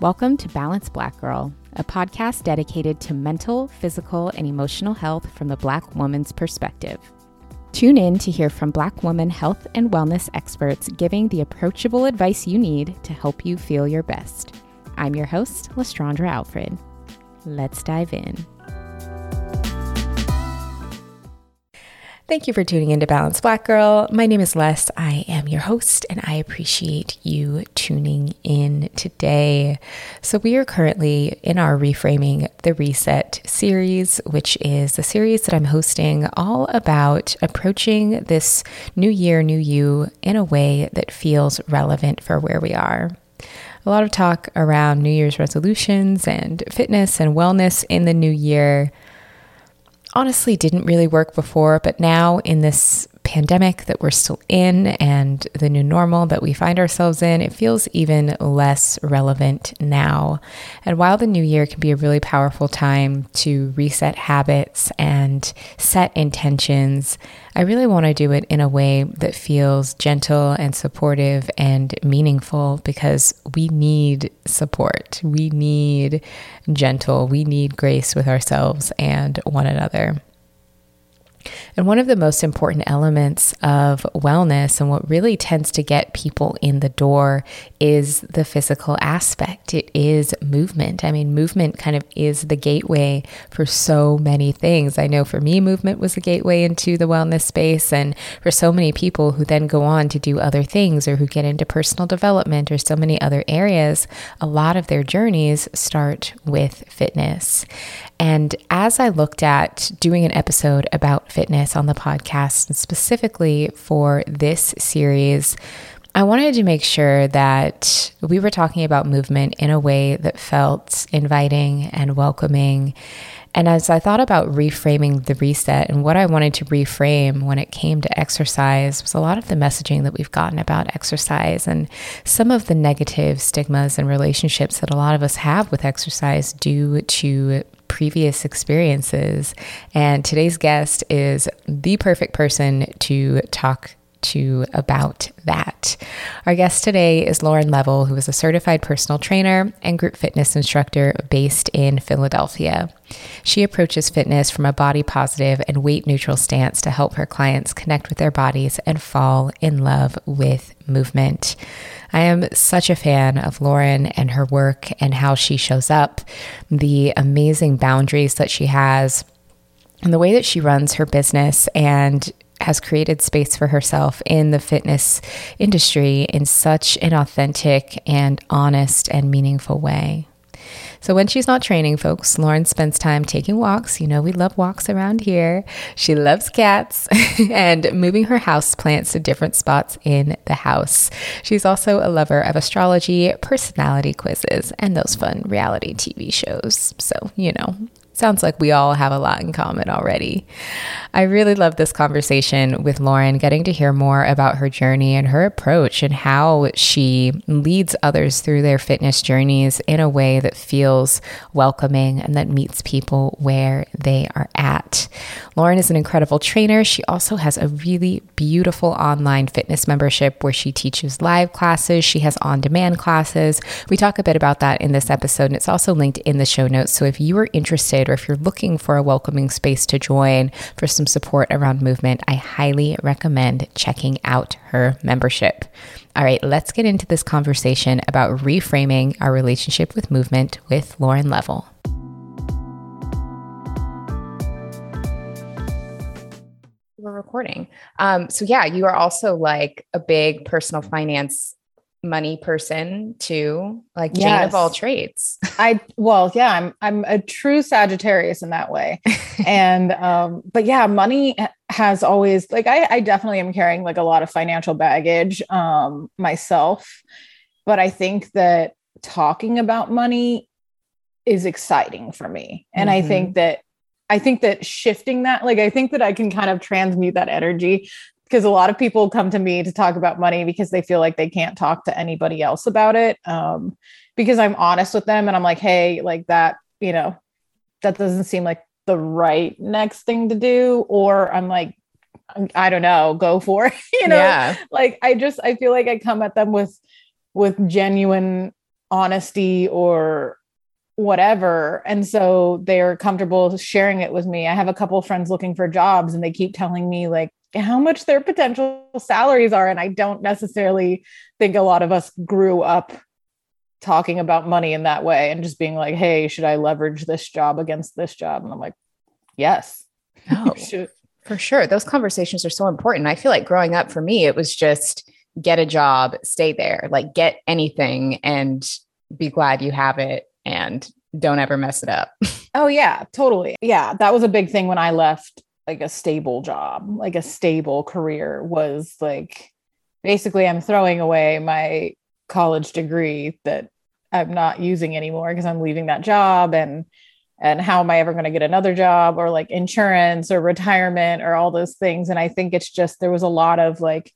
Welcome to Balance Black Girl, a podcast dedicated to mental, physical, and emotional health from the Black woman's perspective. Tune in to hear from Black woman health and wellness experts giving the approachable advice you need to help you feel your best. I'm your host, Lestraundra Alfred. Let's dive in. Thank you for tuning in to Balance Black Girl. My name is Les. I am your host, and I appreciate you tuning in today. So, we are currently in our Reframing the Reset series, which is a series that I'm hosting all about approaching this new year, new you in a way that feels relevant for where we are a lot of talk around New Year's resolutions and fitness and wellness in the new year honestly didn't really work before, but now in this pandemic that we're still in and the new normal that we find ourselves in, it feels even less relevant now. And while the new year can be a really powerful time to reset habits and set intentions, I really want to do it in a way that feels gentle and supportive and meaningful because we need support. We need gentle, we need grace with ourselves and one another. And one of the most important elements of wellness and what really tends to get people in the door is the physical aspect. It is movement. I mean, movement kind of is the gateway for so many things. I know for me, movement was the gateway into the wellness space. And for so many people who then go on to do other things or who get into personal development or so many other areas, a lot of their journeys start with fitness. And as I looked at doing an episode about fitness on the podcast, and specifically for this series, I wanted to make sure that we were talking about movement in a way that felt inviting and welcoming. And as I thought about reframing the reset and what I wanted to reframe when it came to exercise was a lot of the messaging that we've gotten about exercise and some of the negative stigmas and relationships that a lot of us have with exercise due to previous experiences. And today's guest is the perfect person to talk to about that. Our guest today is Lauren Leavell, who is a certified personal trainer and group fitness instructor based in Philadelphia. She approaches fitness from a body positive and weight neutral stance to help her clients connect with their bodies and fall in love with movement. I am such a fan of Lauren and her work and how she shows up, the amazing boundaries that she has, and the way that she runs her business and has created space for herself in the fitness industry in such an authentic and honest and meaningful way. So when she's not training folks, Lauren spends time taking walks. You know, we love walks around here. She loves cats and moving her house plants to different spots in the house. She's also a lover of astrology, personality quizzes, and those fun reality TV shows. So, you know, Sounds like we all have a lot in common already. I really love this conversation with Lauren, getting to hear more about her journey and her approach and how she leads others through their fitness journeys in a way that feels welcoming and that meets people where they are at. Lauren is an incredible trainer. She also has a really beautiful online fitness membership where she teaches live classes. She has on demand classes. We talk a bit about that in this episode, and it's also linked in the show notes. So if you are interested, or if you're looking for a welcoming space to join for some support around movement, I highly recommend checking out her membership. All right, let's get into this conversation about reframing our relationship with movement with Lauren Leavell. We're recording. Um, so, yeah, you are also like a big personal finance money person too, like Jane of all trades. I well, yeah, I'm I'm a true Sagittarius in that way. and um, but yeah, money has always like I, I definitely am carrying like a lot of financial baggage um myself. But I think that talking about money is exciting for me. And mm-hmm. I think mm-hmm. that I think that shifting that, like, I think that I can kind of transmute that energy because a lot of people come to me to talk about money because they feel like they can't talk to anybody else about it. Um, because I'm honest with them and I'm like, hey, like that, you know, that doesn't seem like the right next thing to do. Or I'm like, I don't know, go for it. you know, yeah. like I just I feel like I come at them with with genuine honesty or whatever and so they're comfortable sharing it with me i have a couple friends looking for jobs and they keep telling me like how much their potential salaries are and i don't necessarily think a lot of us grew up talking about money in that way and just being like hey should i leverage this job against this job? And i'm like yes. Oh, for sure. Those conversations are so important. I feel like growing up for me it was just get a job stay there like get anything and be glad you have it and don't ever mess it up. oh yeah, totally. Yeah, that was a big thing when I left like a stable job, like a stable career was like basically I'm throwing away my college degree that I'm not using anymore because I'm leaving that job and and how am I ever going to get another job or like insurance or retirement or all those things. And I think it's just there was a lot of like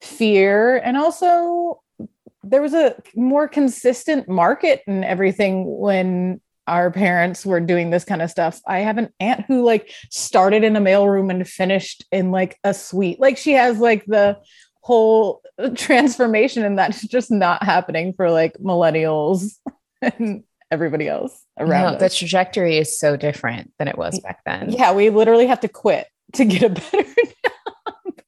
fear and also there was a more consistent market and everything when our parents were doing this kind of stuff. I have an aunt who like started in a mailroom and finished in like a suite. Like she has like the whole transformation and that's just not happening for like millennials and everybody else around. No, the trajectory is so different than it was back then. Yeah, we literally have to quit to get a better job.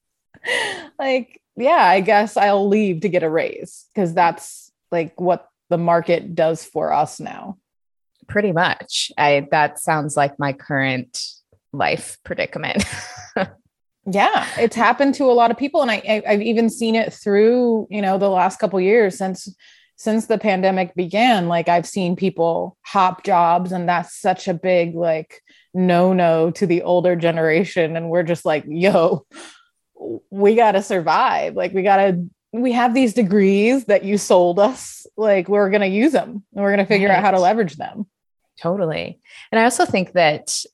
like yeah, I guess I'll leave to get a raise because that's like what the market does for us now. Pretty much. I that sounds like my current life predicament. yeah, it's happened to a lot of people, and I, I have even seen it through you know the last couple years since since the pandemic began. Like I've seen people hop jobs, and that's such a big like no no to the older generation, and we're just like yo we got to survive. Like we got to we have these degrees that you sold us. Like we're going to use them and we're going to figure right. out how to leverage them. Totally. And I also think that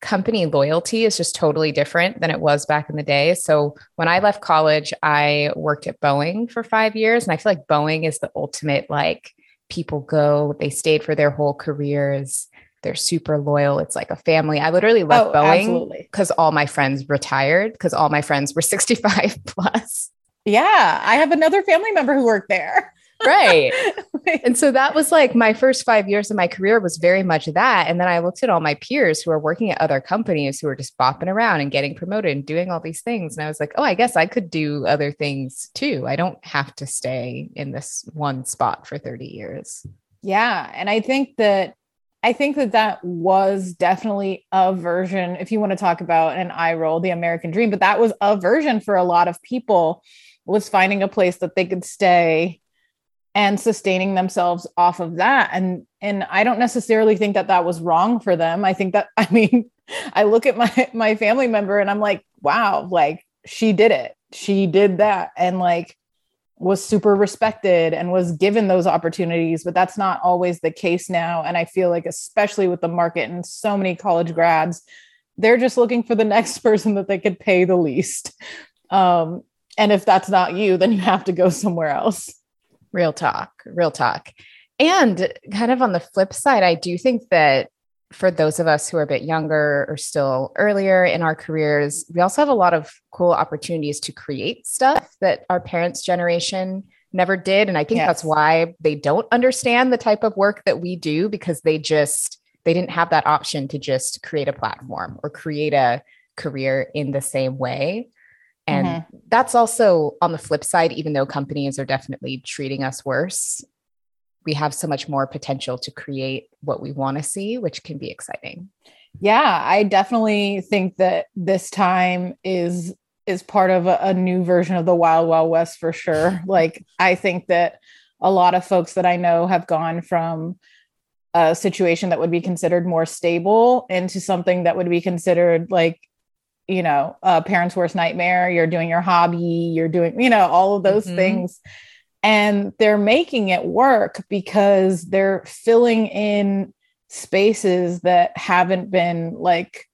company loyalty is just totally different than it was back in the day. So when I left college, I worked at Boeing for 5 years and I feel like Boeing is the ultimate like people go, they stayed for their whole careers they're super loyal. It's like a family. I literally left oh, Boeing because all my friends retired because all my friends were 65 plus. Yeah. I have another family member who worked there. Right. and so that was like my first five years of my career was very much that. And then I looked at all my peers who are working at other companies who are just bopping around and getting promoted and doing all these things. And I was like, oh, I guess I could do other things too. I don't have to stay in this one spot for 30 years. Yeah. And I think that I think that that was definitely a version, if you want to talk about an eye roll, the American dream, but that was a version for a lot of people was finding a place that they could stay and sustaining themselves off of that. And, and I don't necessarily think that that was wrong for them. I think that, I mean, I look at my, my family member and I'm like, wow, like she did it. She did that. And like, was super respected and was given those opportunities but that's not always the case now and i feel like especially with the market and so many college grads they're just looking for the next person that they could pay the least um, and if that's not you then you have to go somewhere else real talk real talk and kind of on the flip side i do think that for those of us who are a bit younger or still earlier in our careers, we also have a lot of cool opportunities to create stuff that our parents' generation never did. And I think yes. that's why they don't understand the type of work that we do because they just they didn't have that option to just create a platform or create a career in the same way. And mm-hmm. that's also on the flip side, even though companies are definitely treating us worse, we have so much more potential to create what we want to see, which can be exciting. Yeah, I definitely think that this time is is part of a, a new version of the Wild Wild West for sure. like I think that a lot of folks that I know have gone from a situation that would be considered more stable into something that would be considered like you know a parent's worst nightmare you're doing your hobby you're doing you know all of those mm-hmm. things and they're making it work because they're filling in spaces that haven't been like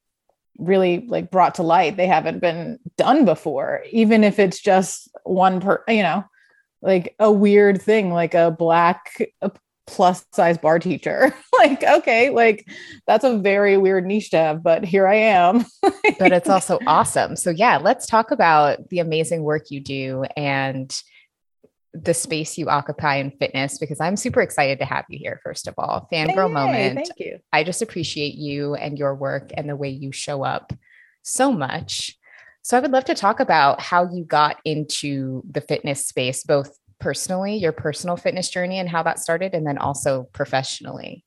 really like brought to light they haven't been done before even if it's just one per you know like a weird thing like a black plus size barre teacher like okay like that's a very weird niche to have but here i am but it's also awesome so yeah let's talk about the amazing work you do and the space you occupy in fitness because I'm super excited to have you here. First of all, fangirl Yay, moment. Thank you. I just appreciate you and your work and the way you show up so much. So I would love to talk about how you got into the fitness space, both personally, your personal fitness journey and how that started, and then also professionally.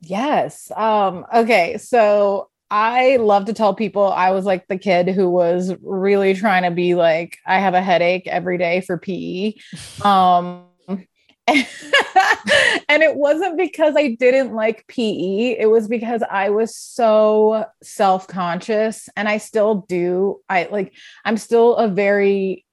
Yes. Um, okay. So I love to tell people I was like the kid who was really trying to be like, I have a headache every day for PE. Um, and it wasn't because I didn't like PE. It was because I was so self conscious and I still do. I like, I'm still a very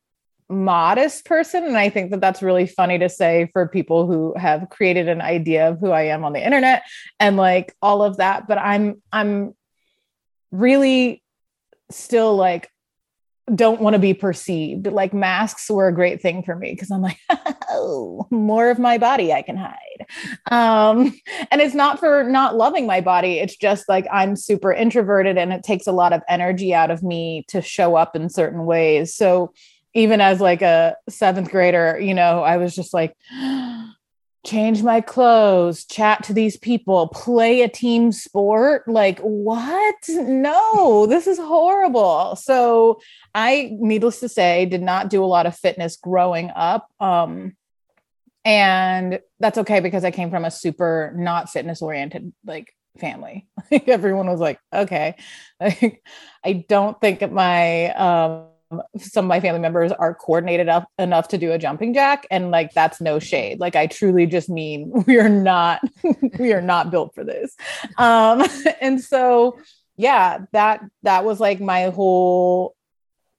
modest person. And I think that that's really funny to say for people who have created an idea of who I am on the internet and like all of that. But I'm, I'm really still like, don't want to be perceived. Like masks were a great thing for me because I'm like, oh, more of my body I can hide. Um, and it's not for not loving my body. It's just like I'm super introverted and it takes a lot of energy out of me to show up in certain ways. So even as like a seventh grader, you know, I was just like, change my clothes, chat to these people, play a team sport. Like, what? No, this is horrible. So, I, needless to say, did not do a lot of fitness growing up. Um, and that's okay because I came from a super not fitness oriented like family. Like everyone was like, okay. Like, I don't think my um some of my family members are coordinated up enough to do a jumping jack and like that's no shade. Like i truly just mean we are not we are not built for this. Um and so yeah that that was like my whole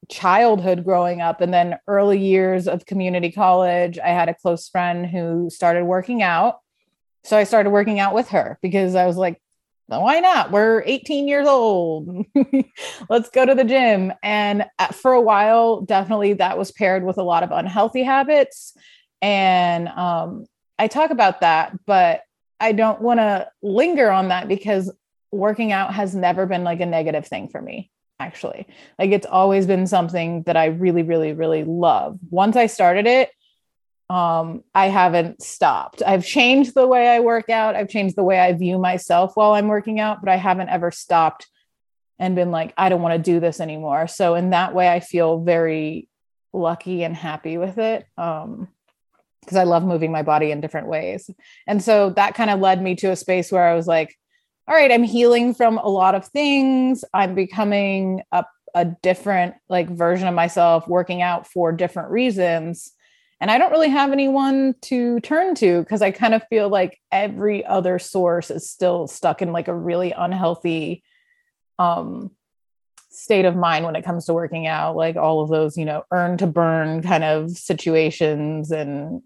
childhood growing up. And then early years of community college i had a close friend who started working out. So i started working out with her because i was like why not? We're 18 years old. Let's go to the gym. And for a while, definitely that was paired with a lot of unhealthy habits. And um, I talk about that, but I don't want to linger on that because working out has never been like a negative thing for me, actually. Like it's always been something that I really, really, really love. Once I started it, um, I haven't stopped. I've changed the way I work out. I've changed the way I view myself while I'm working out, but I haven't ever stopped and been like, I don't want to do this anymore. So in that way, I feel very lucky and happy with it. Um, because I love moving my body in different ways. And so that kind of led me to a space where I was like, all right, I'm healing from a lot of things. I'm becoming a, a different like version of myself, working out for different reasons and I don't really have anyone to turn to because I kind of feel like every other source is still stuck in like a really unhealthy um, state of mind when it comes to working out. Like all of those, you know, earn to burn kind of situations and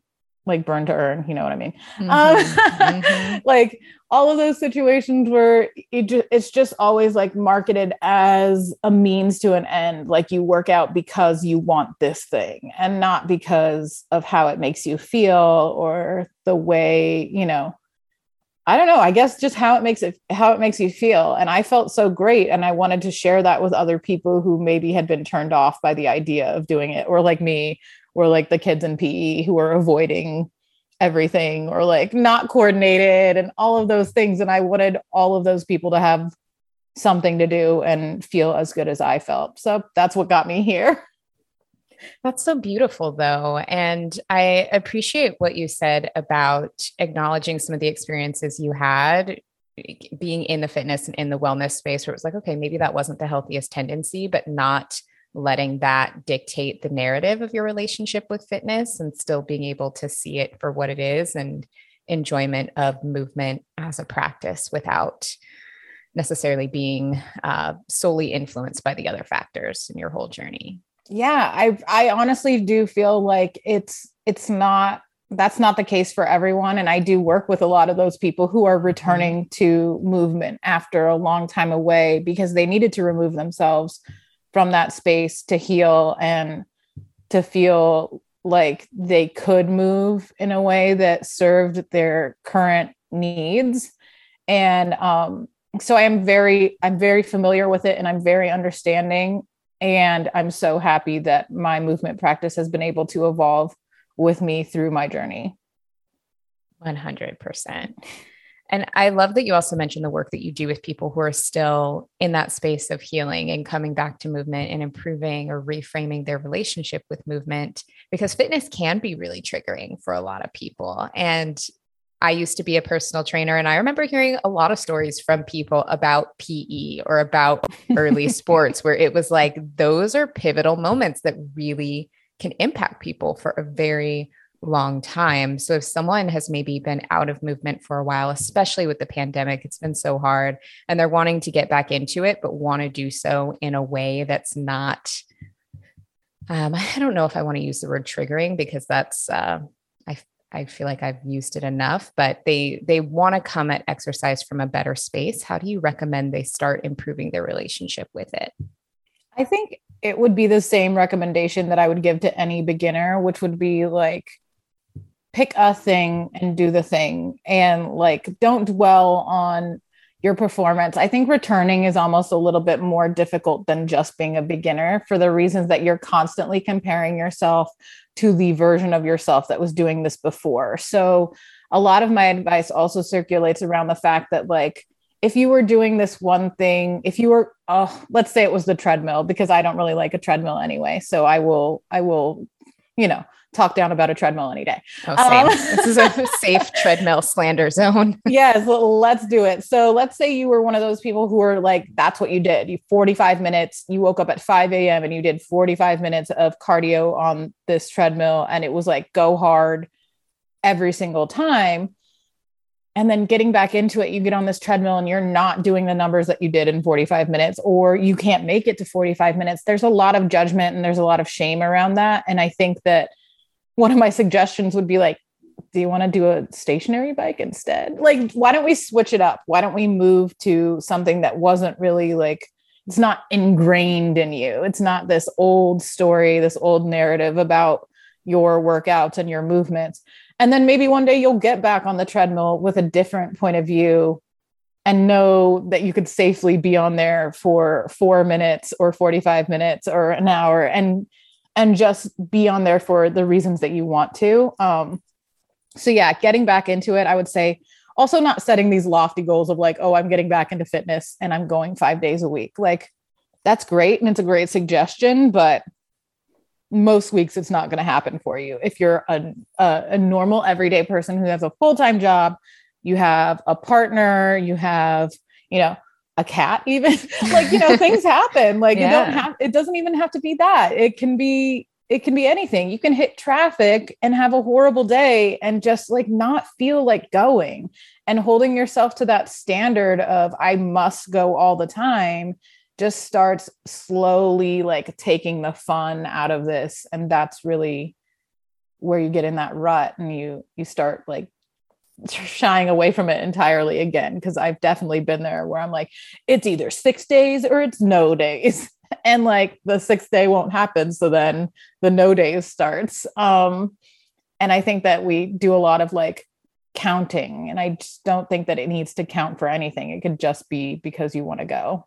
like burn to earn, you know what I mean? Mm-hmm. Um, mm-hmm. like all of those situations where it ju- it's just always like marketed as a means to an end like you work out because you want this thing and not because of how it makes you feel or the way you know i don't know i guess just how it makes it how it makes you feel and i felt so great and i wanted to share that with other people who maybe had been turned off by the idea of doing it or like me or like the kids in pe who are avoiding everything or like not coordinated and all of those things. And I wanted all of those people to have something to do and feel as good as I felt. So that's what got me here. That's so beautiful, though. And I appreciate what you said about acknowledging some of the experiences you had being in the fitness and in the wellness space, where it was like, okay, maybe that wasn't the healthiest tendency, but not letting that dictate the narrative of your relationship with fitness and still being able to see it for what it is and enjoyment of movement as a practice without necessarily being uh, solely influenced by the other factors in your whole journey yeah i i honestly do feel like it's it's not that's not the case for everyone and i do work with a lot of those people who are returning mm-hmm. to movement after a long time away because they needed to remove themselves from that space to heal and to feel like they could move in a way that served their current needs and um, so i'm very i'm very familiar with it and i'm very understanding and i'm so happy that my movement practice has been able to evolve with me through my journey. 100%. And I love that you also mentioned the work that you do with people who are still in that space of healing and coming back to movement and improving or reframing their relationship with movement because fitness can be really triggering for a lot of people. And I used to be a personal trainer, and I remember hearing a lot of stories from people about PE or about early sports where it was like those are pivotal moments that really can impact people for a very long time. So if someone has maybe been out of movement for a while, especially with the pandemic, it's been so hard and they're wanting to get back into it, but want to do so in a way that's not, um, I don't know if I want to use the word triggering because that's, uh, I, I feel like I've used it enough, but they, they want to come at exercise from a better space. How do you recommend they start improving their relationship with it? I think it would be the same recommendation that I would give to any beginner, which would be like, pick a thing and do the thing and like don't dwell on your performance. I think returning is almost a little bit more difficult than just being a beginner for the reasons that you're constantly comparing yourself to the version of yourself that was doing this before. So, a lot of my advice also circulates around the fact that, like, if you were doing this one thing, if you were, oh, let's say it was the treadmill, because I don't really like a treadmill anyway. So, I will, I will, you know, talk down about a treadmill any day. Oh. Um, this is a safe treadmill slander zone. yes, let's do it. So let's say you were one of those people who were like, that's what you did. You 45 minutes, you woke up at 5 a.m. and you did 45 minutes of cardio on this treadmill. And it was like, go hard every single time. And then getting back into it, you get on this treadmill and you're not doing the numbers that you did in 45 minutes, or you can't make it to 45 minutes. There's a lot of judgment and there's a lot of shame around that. And I think that one of my suggestions would be like, do you want to do a stationary bike instead? Like, why don't we switch it up? Why don't we move to something that wasn't really like, it's not ingrained in you. It's not this old story, this old narrative about your workouts and your movements. And then maybe one day you'll get back on the treadmill with a different point of view and know that you could safely be on there for four minutes or 45 minutes or an hour and and just be on there for the reasons that you want to. Um, so yeah, getting back into it, I would say also not setting these lofty goals of like, oh, I'm getting back into fitness and I'm going five days a week. Like that's great and it's a great suggestion, but most weeks it's not going to happen for you. If you're a, a, a normal everyday person who has a full time job, you have a partner, you have, you know, a cat even? Like you know things happen. Like yeah. you don't have it doesn't even have to be that. It can be it can be anything. You can hit traffic and have a horrible day and just like not feel like going. And holding yourself to that standard of i must go all the time just starts slowly like taking the fun out of this. And that's really where you get in that rut and you you start like shying away from it entirely again because I've definitely been there where I'm like, it's either six days or it's no days. And like the sixth day won't happen. So then the no days starts. Um, and I think that we do a lot of like counting. And I just don't think that it needs to count for anything. It could just be because you want to go.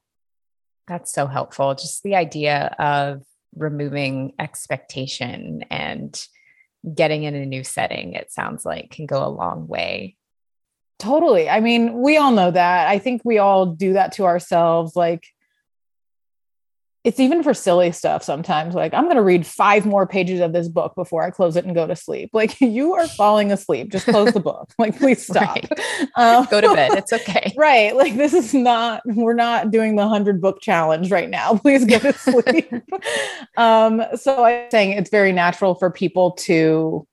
That's so helpful. Just the idea of removing expectation and getting in a new setting, it sounds like can go a long way. Totally. I mean, we all know that. I think we all do that to ourselves. Like, it's even for silly stuff sometimes. Like, I'm going to read five more pages of this book before I close it and go to sleep. Like, you are falling asleep. Just close the book. Like, please stop. Right. Um, go to bed. It's okay. Right. Like, this is not, we're not doing the 100 book challenge right now. Please go to sleep. um, so I'm saying it's very natural for people to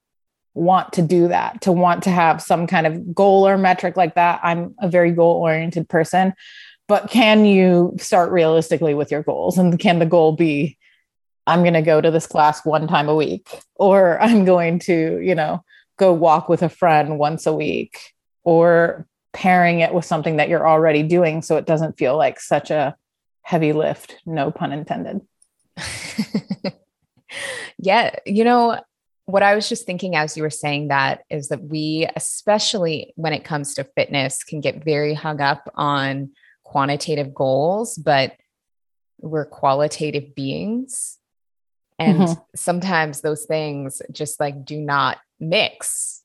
want to do that, to want to have some kind of goal or metric like that. I'm a very goal oriented person but can you start realistically with your goals? And can the goal be i'm going to go to this class one time a week or i'm going to you know go walk with a friend once a week or pairing it with something that you're already doing so it doesn't feel like such a heavy lift no pun intended? Yeah you know what I was just thinking as you were saying that is that we, especially when it comes to fitness, can get very hung up on quantitative goals, but we're qualitative beings. And mm-hmm. sometimes those things just like do not mix.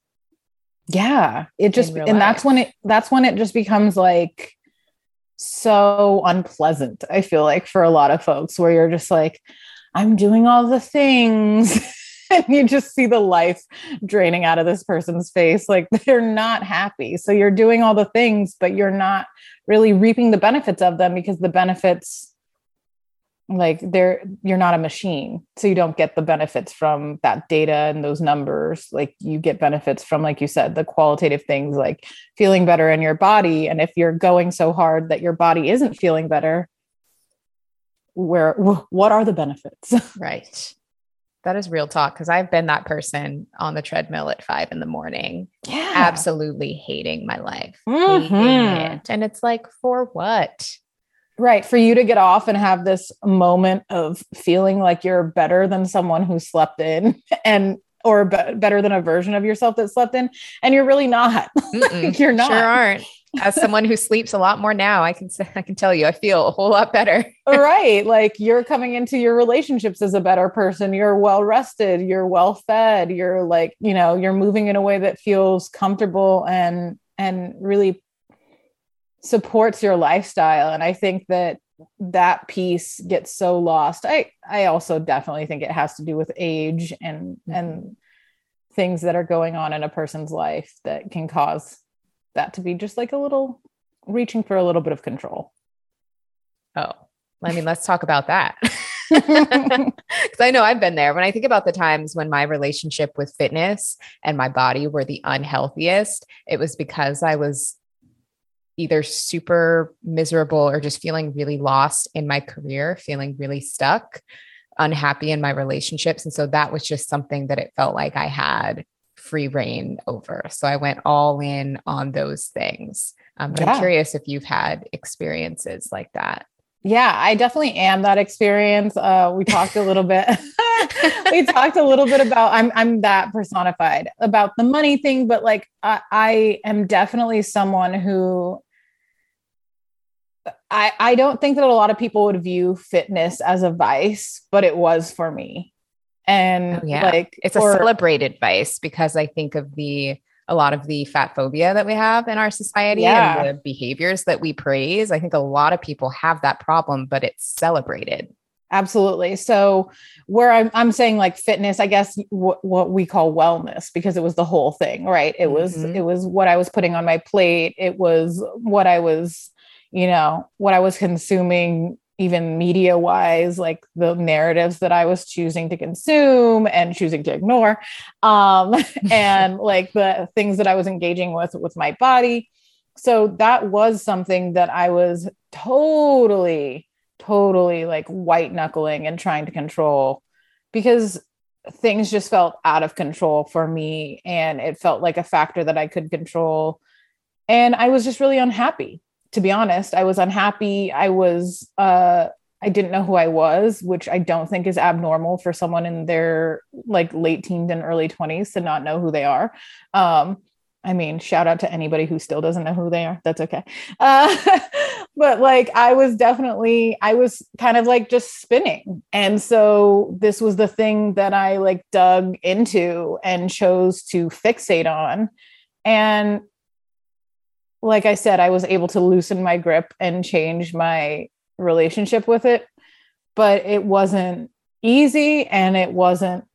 Yeah. It just, and life. that's when it, that's when it just becomes like so unpleasant. I feel like for a lot of folks where you're just like, I'm doing all the things. and you just see the life draining out of this person's face. Like they're not happy. So you're doing all the things, but you're not really reaping the benefits of them because the benefits like they're you're not a machine so you don't get the benefits from that data and those numbers like you get benefits from like you said the qualitative things like feeling better in your body and if you're going so hard that your body isn't feeling better where what are the benefits right that is real talk because I've been that person on the treadmill at five in the morning. Yeah. Absolutely hating my life. Mm-hmm. Hating it. And it's like, for what? Right. For you to get off and have this moment of feeling like you're better than someone who slept in and or be- better than a version of yourself that slept in. And you're really not. like, you're not. Sure aren't as someone who sleeps a lot more now, I can say, I can tell you, I feel a whole lot better. right. Like you're coming into your relationships as a better person. You're well rested, you're well fed, you're like, you know, you're moving in a way that feels comfortable and and really supports your lifestyle. And I think that that piece gets so lost. I I also definitely think it has to do with age and mm-hmm. and things that are going on in a person's life that can cause that to be just like a little reaching for a little bit of control. Oh, I mean, let's talk about that. Because I know I've been there. When I think about the times when my relationship with fitness and my body were the unhealthiest, it was because I was either super miserable or just feeling really lost in my career, feeling really stuck, unhappy in my relationships. And so that was just something that it felt like I had free rein over. So I went all in on those things. Um, but yeah. I'm curious if you've had experiences like that. Yeah, I definitely am that experience. Uh, we talked a little bit. we talked a little bit about I'm I'm that personified about the money thing, but like I, I am definitely someone who I I don't think that a lot of people would view fitness as a vice, but it was for me and oh, yeah. like it's a celebrated vice because i think of the a lot of the fat phobia that we have in our society yeah. and the behaviors that we praise i think a lot of people have that problem but it's celebrated absolutely so where i'm, I'm saying like fitness i guess w- what we call wellness because it was the whole thing right it mm-hmm. was it was what i was putting on my plate it was what i was you know what i was consuming even media wise, like the narratives that I was choosing to consume and choosing to ignore, um, and like the things that I was engaging with with my body. So that was something that I was totally, totally like white knuckling and trying to control because things just felt out of control for me and it felt like a factor that I could control. And I was just really unhappy to be honest i was unhappy i was uh i didn't know who i was which i don't think is abnormal for someone in their like late teens and early 20s to not know who they are um I mean, shout out to anybody who still doesn't know who they are. That's okay. Uh, but like, I was definitely, I was kind of like just spinning. And so this was the thing that I like dug into and chose to fixate on. And like I said, I was able to loosen my grip and change my relationship with it, but it wasn't easy and it wasn't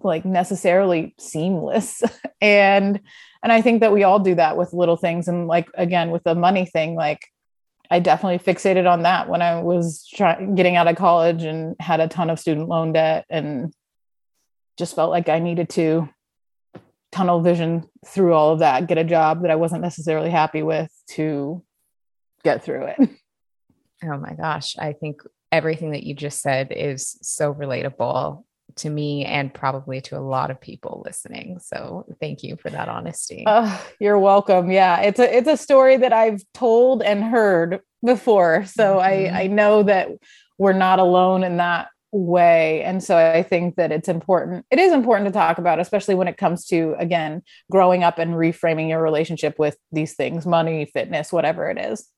like necessarily seamless. and and I think that we all do that with little things and like again with the money thing like I definitely fixated on that when I was trying getting out of college and had a ton of student loan debt and just felt like I needed to tunnel vision through all of that, get a job that I wasn't necessarily happy with to get through it. Oh my gosh. I think everything that you just said is so relatable to me and probably to a lot of people listening. So thank you for that honesty. Uh, you're welcome. Yeah, it's a it's a story that I've told and heard before. So mm-hmm. I I know that we're not alone in that way and so i think that it's important it is important to talk about especially when it comes to again growing up and reframing your relationship with these things money fitness whatever it is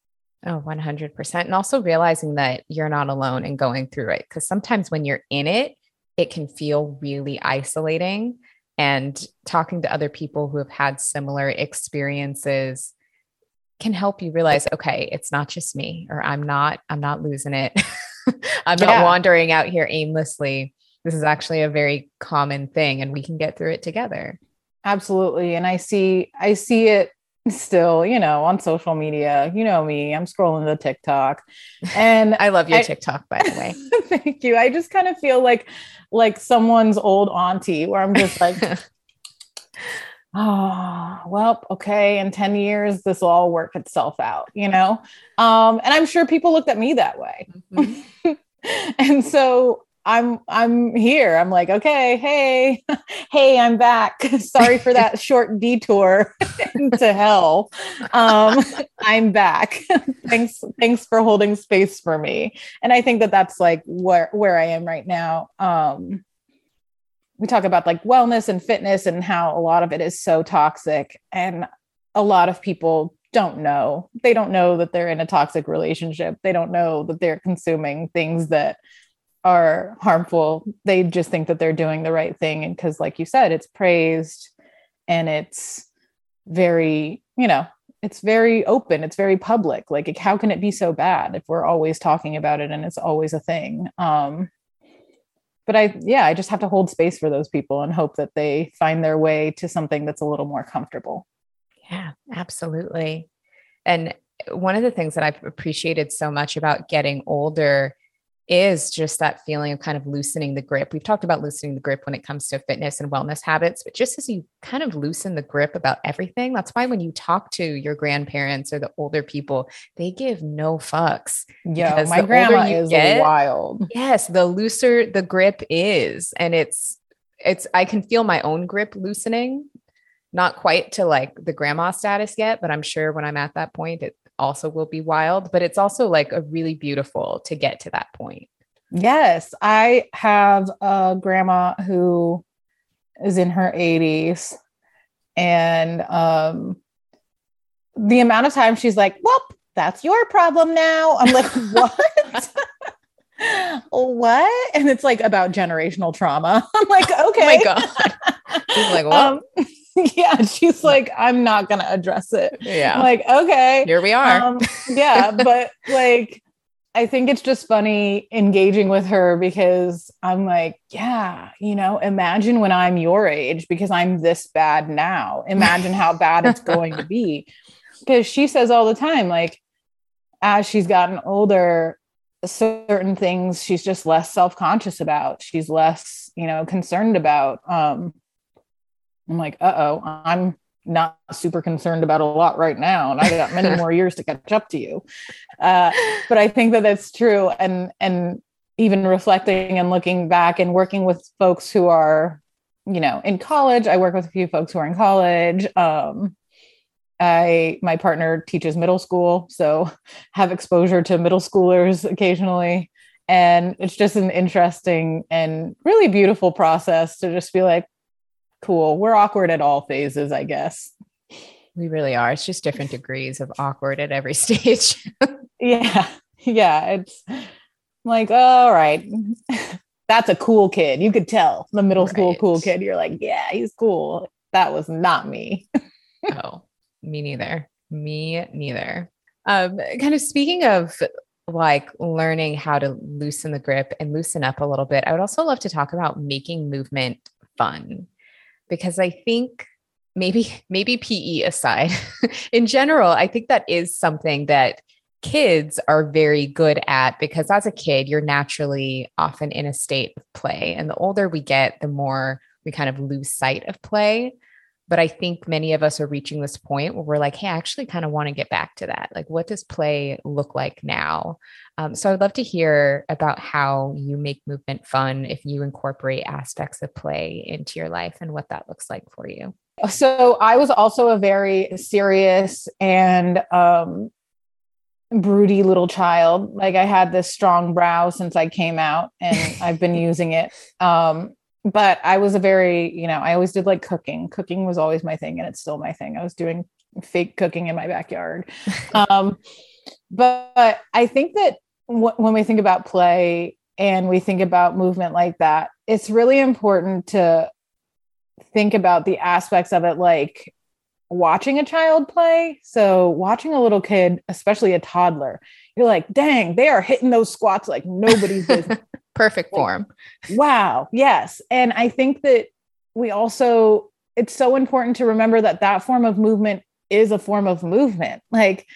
oh 100% and also realizing that you're not alone and going through it because sometimes when you're in it it can feel really isolating. And talking to other people who have had similar experiences can help you realize, okay, it's not just me, or I'm not, I'm not losing it. I'm yeah. not wandering out here aimlessly. This is actually a very common thing and we can get through it together. Absolutely. And I see, I see it still, you know, on social media. You know me, I'm scrolling the TikTok. And I love your I, TikTok, by the way. thank you. I just kind of feel like like someone's old auntie where I'm just like, oh, well, okay, in 10 years, this will all work itself out, you know? Um, and I'm sure people looked at me that way. Mm-hmm. and so I'm I'm here. I'm like, okay, hey, hey, I'm back. Sorry for that short detour into hell. Um, I'm back. thanks, thanks for holding space for me. And I think that that's like where where I am right now. Um, we talk about like wellness and fitness and how a lot of it is so toxic, and a lot of people don't know. They don't know that they're in a toxic relationship. They don't know that they're consuming things that are harmful they just think that they're doing the right thing and because like you said it's praised and it's very you know it's very open it's very public like how can it be so bad if we're always talking about it and it's always a thing um but i yeah i just have to hold space for those people and hope that they find their way to something that's a little more comfortable. Yeah absolutely. And one of the things that i've appreciated so much about getting older is just that feeling of kind of loosening the grip. We've talked about loosening the grip when it comes to fitness and wellness habits, but just as you kind of loosen the grip about everything, that's why when you talk to your grandparents or the older people, they give no fucks. Yeah, my grandma is get, wild. Yes, the looser the grip is, and it's it's I can feel my own grip loosening. Not quite to like the grandma status yet, but I'm sure when I'm at that point, it also will be wild, but it's also like a really beautiful to get to that point. Yes, I have a grandma who is in her 80s and um the amount of time she's like, "Well, that's your problem now." I'm like, "What?" what? And it's like about generational trauma. I'm like, okay. Oh my God. She's like, what? Um, yeah, she's like, I'm not gonna address it. Yeah. I'm like, okay. Here we are. Um, yeah, but like I think it's just funny engaging with her because I'm like, yeah, you know, imagine when I'm your age because I'm this bad now. Imagine how bad it's going to be. Because she says all the time, like, as she's gotten older, certain things she's just less self-conscious about. She's less, you know, concerned about. Um, I'm like, uh oh, I'm not super concerned about a lot right now, and I got many more years to catch up to you. Uh, but I think that that's true, and and even reflecting and looking back and working with folks who are, you know, in college. I work with a few folks who are in college. Um, I my partner teaches middle school, so have exposure to middle schoolers occasionally. And it's just an interesting and really beautiful process to just be like, cool. We're awkward at all phases, I guess. We really are. It's just different degrees of awkward at every stage. yeah. Yeah. It's like, all right. That's a cool kid. You could tell the middle right. school cool kid. You're like, yeah, he's cool. That was not me. oh, me neither. Me neither. Um, kind of speaking of like learning how to loosen the grip and loosen up a little bit, I would also love to talk about making movement fun because I think maybe maybe PE aside, in general, I think that is something that kids are very good at because as a kid, you're naturally often in a state of play. And the older we get, the more we kind of lose sight of play. But I think many of us are reaching this point where we're like, hey, I actually kind of want to get back to that. Like, what does play look like now? Um, so I'd love to hear about how you make movement fun if you incorporate aspects of play into your life and what that looks like for you. So I was also a very serious and um, broody little child. Like I had this strong brow since I came out and I've been using it. Um, but I was a very, you know, I always did like cooking. Cooking was always my thing and it's still my thing. I was doing fake cooking in my backyard. Um, but I think that when we think about play and we think about movement like that, it's really important to think about the aspects of it like watching a child play. So, watching a little kid, especially a toddler, you're like, dang, they are hitting those squats like nobody's business. Perfect form. Wow. Yes. And I think that we also, it's so important to remember that that form of movement is a form of movement. Like,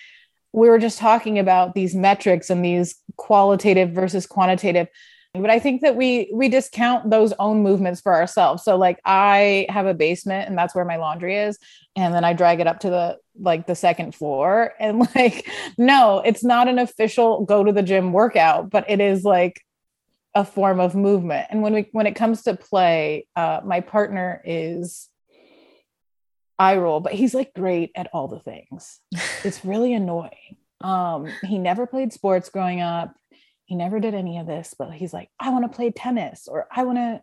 we were just talking about these metrics and these qualitative versus quantitative but i think that we we discount those own movements for ourselves so like i have a basement and that's where my laundry is and then i drag it up to the like the second floor and like no it's not an official go to the gym workout but it is like a form of movement and when we when it comes to play uh my partner is eye roll, but he's like great at all the things. it's really annoying. Um, he never played sports growing up. He never did any of this, but he's like, I want to play tennis or I want to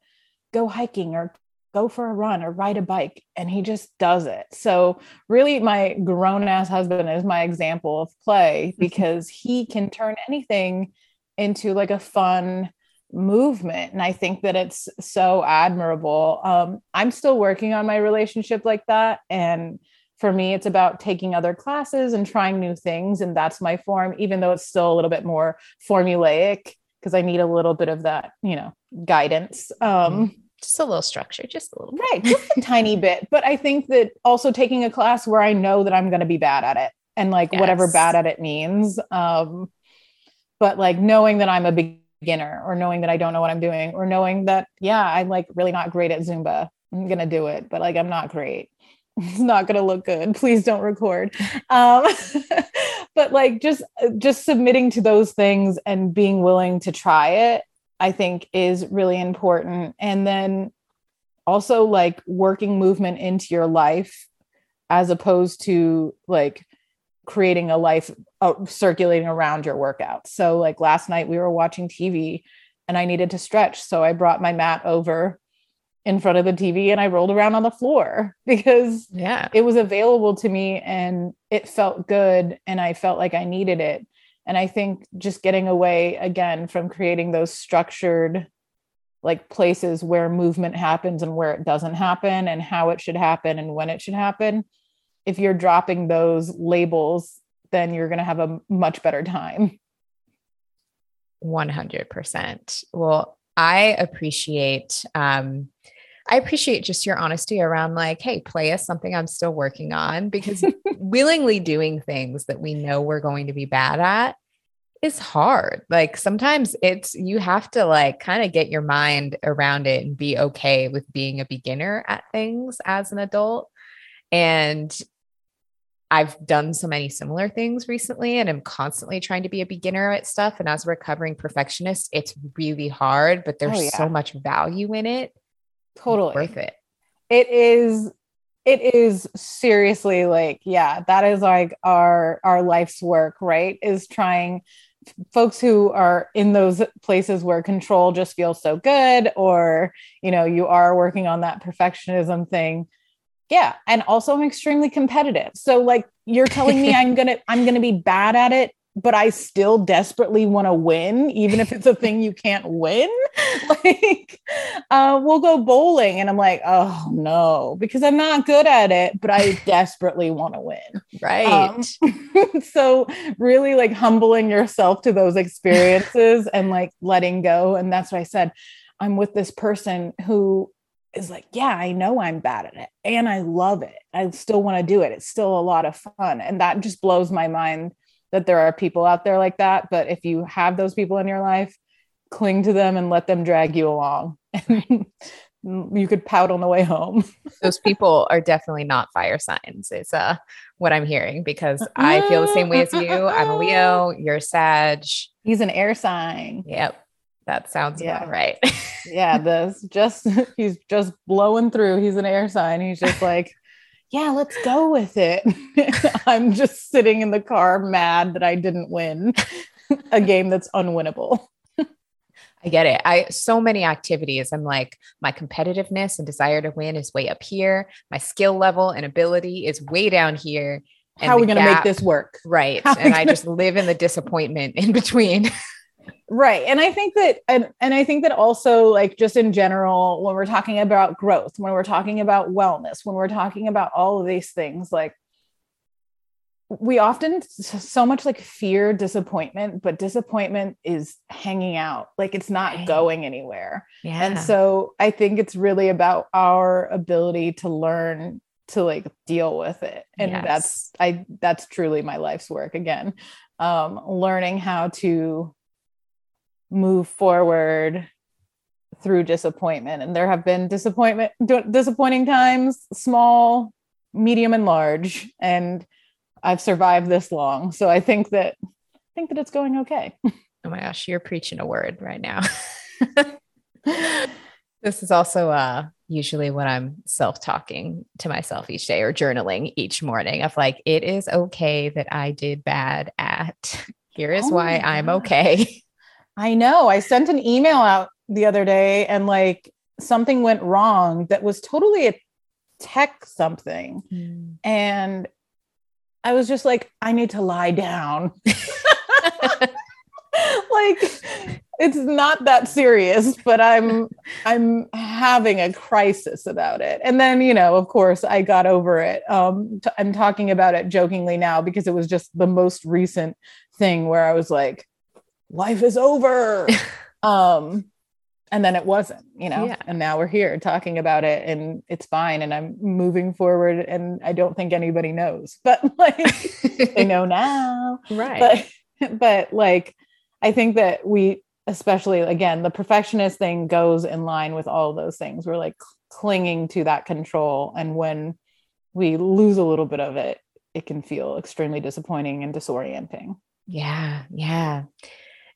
go hiking or go for a run or ride a bike. And he just does it. So, really, my grown ass husband is my example of play because he can turn anything into like a fun, movement and i think that it's so admirable um, i'm still working on my relationship like that and for me it's about taking other classes and trying new things and that's my form even though it's still a little bit more formulaic because i need a little bit of that you know guidance um, mm-hmm. just a little structure just a little right just a tiny bit but i think that also taking a class where i know that i'm going to be bad at it and like yes. whatever bad at it means um, but like knowing that i'm a big beginner or knowing that I don't know what I'm doing or knowing that, yeah, I'm like really not great at Zumba. I'm going to do it, but like I'm not great. It's not going to look good. Please don't record. Um, but like just just submitting to those things and being willing to try it, I think is really important. And then also like working movement into your life as opposed to like creating a life uh, circulating around your workout. So, like last night, we were watching TV and I needed to stretch. So, I brought my mat over in front of the TV and I rolled around on the floor because yeah, it was available to me and it felt good and I felt like I needed it. And I think just getting away again from creating those structured like places where movement happens and where it doesn't happen and how it should happen and when it should happen if you're dropping those labels, then you're going to have a much better time. 100%. Well, I appreciate um I appreciate just your honesty around like, hey, play is something I'm still working on because willingly doing things that we know we're going to be bad at is hard. Like sometimes it's you have to like kind of get your mind around it and be okay with being a beginner at things as an adult. And I've done so many similar things recently and I'm constantly trying to be a beginner at stuff. And as a recovering perfectionist, it's really hard, but there's oh, yeah. so much value in it. Totally it's worth it. It is it is seriously like, yeah, that is like our our life's work, right? Is trying folks who are in those places where control just feels so good or you know you are working on that perfectionism thing yeah and also i'm extremely competitive. So like you're telling me i'm gonna i'm gonna be bad at it but i still desperately want to win even if it's a thing you can't win? Like uh, we'll go bowling and i'm like oh no because i'm not good at it but i desperately want to win. Right. Um, so really like humbling yourself to those experiences and like letting go and that's what i said i'm with this person who is like, yeah, I know I'm bad at it and I love it. I still want to do it. It's still a lot of fun. And that just blows my mind that there are people out there like that. But if you have those people in your life, cling to them and let them drag you along. you could pout on the way home. those people are definitely not fire signs. It's uh what I'm hearing because I feel the same way as you. I'm a Leo, you're a Sag. He's an air sign. Yep. That sounds yeah. about right. yeah, this just he's just blowing through. He's an air sign. He's just like, yeah, let's go with it. I'm just sitting in the car mad that I didn't win a game that's unwinnable. I get it. I so many activities. I'm like, my competitiveness and desire to win is way up here. My skill level and ability is way down here. How are we going to make this work? Right. and I just live in the disappointment in between. Right and i think that and, and i think that also like just in general when we're talking about growth when we're talking about wellness when we're talking about all of these things like we often so much like fear disappointment but disappointment is hanging out like it's not right. going anywhere yeah. and so i think it's really about our ability to learn to like deal with it and yes. that's i that's truly my life's work again um learning how to move forward through disappointment. And there have been disappointment disappointing times small medium and large. And i've survived this long. So i think that i think that it's going okay. Oh my gosh you're preaching a word right now. This is also uh usually when i'm self-talking to myself each day or journaling each morning of like it is okay that i did bad at here is oh why i'm okay I know. I sent an email out the other day and like something went wrong that was totally a tech something. Mm. And I was just like, I need to lie down. like it's not that serious but i'm i'm having a crisis about it and then you know of course i got over it um t- i'm talking about it jokingly now because it was just the most recent thing where i was like life is over. um, and then it wasn't, you know, yeah. and now we're here talking about it and it's fine. And I'm moving forward and I don't think anybody knows, but like they know now. Right. But, but like, I think that we, especially again, the perfectionist thing goes in line with all those things. We're like clinging to that control. And when we lose a little bit of it, it can feel extremely disappointing and disorienting. Yeah. Yeah.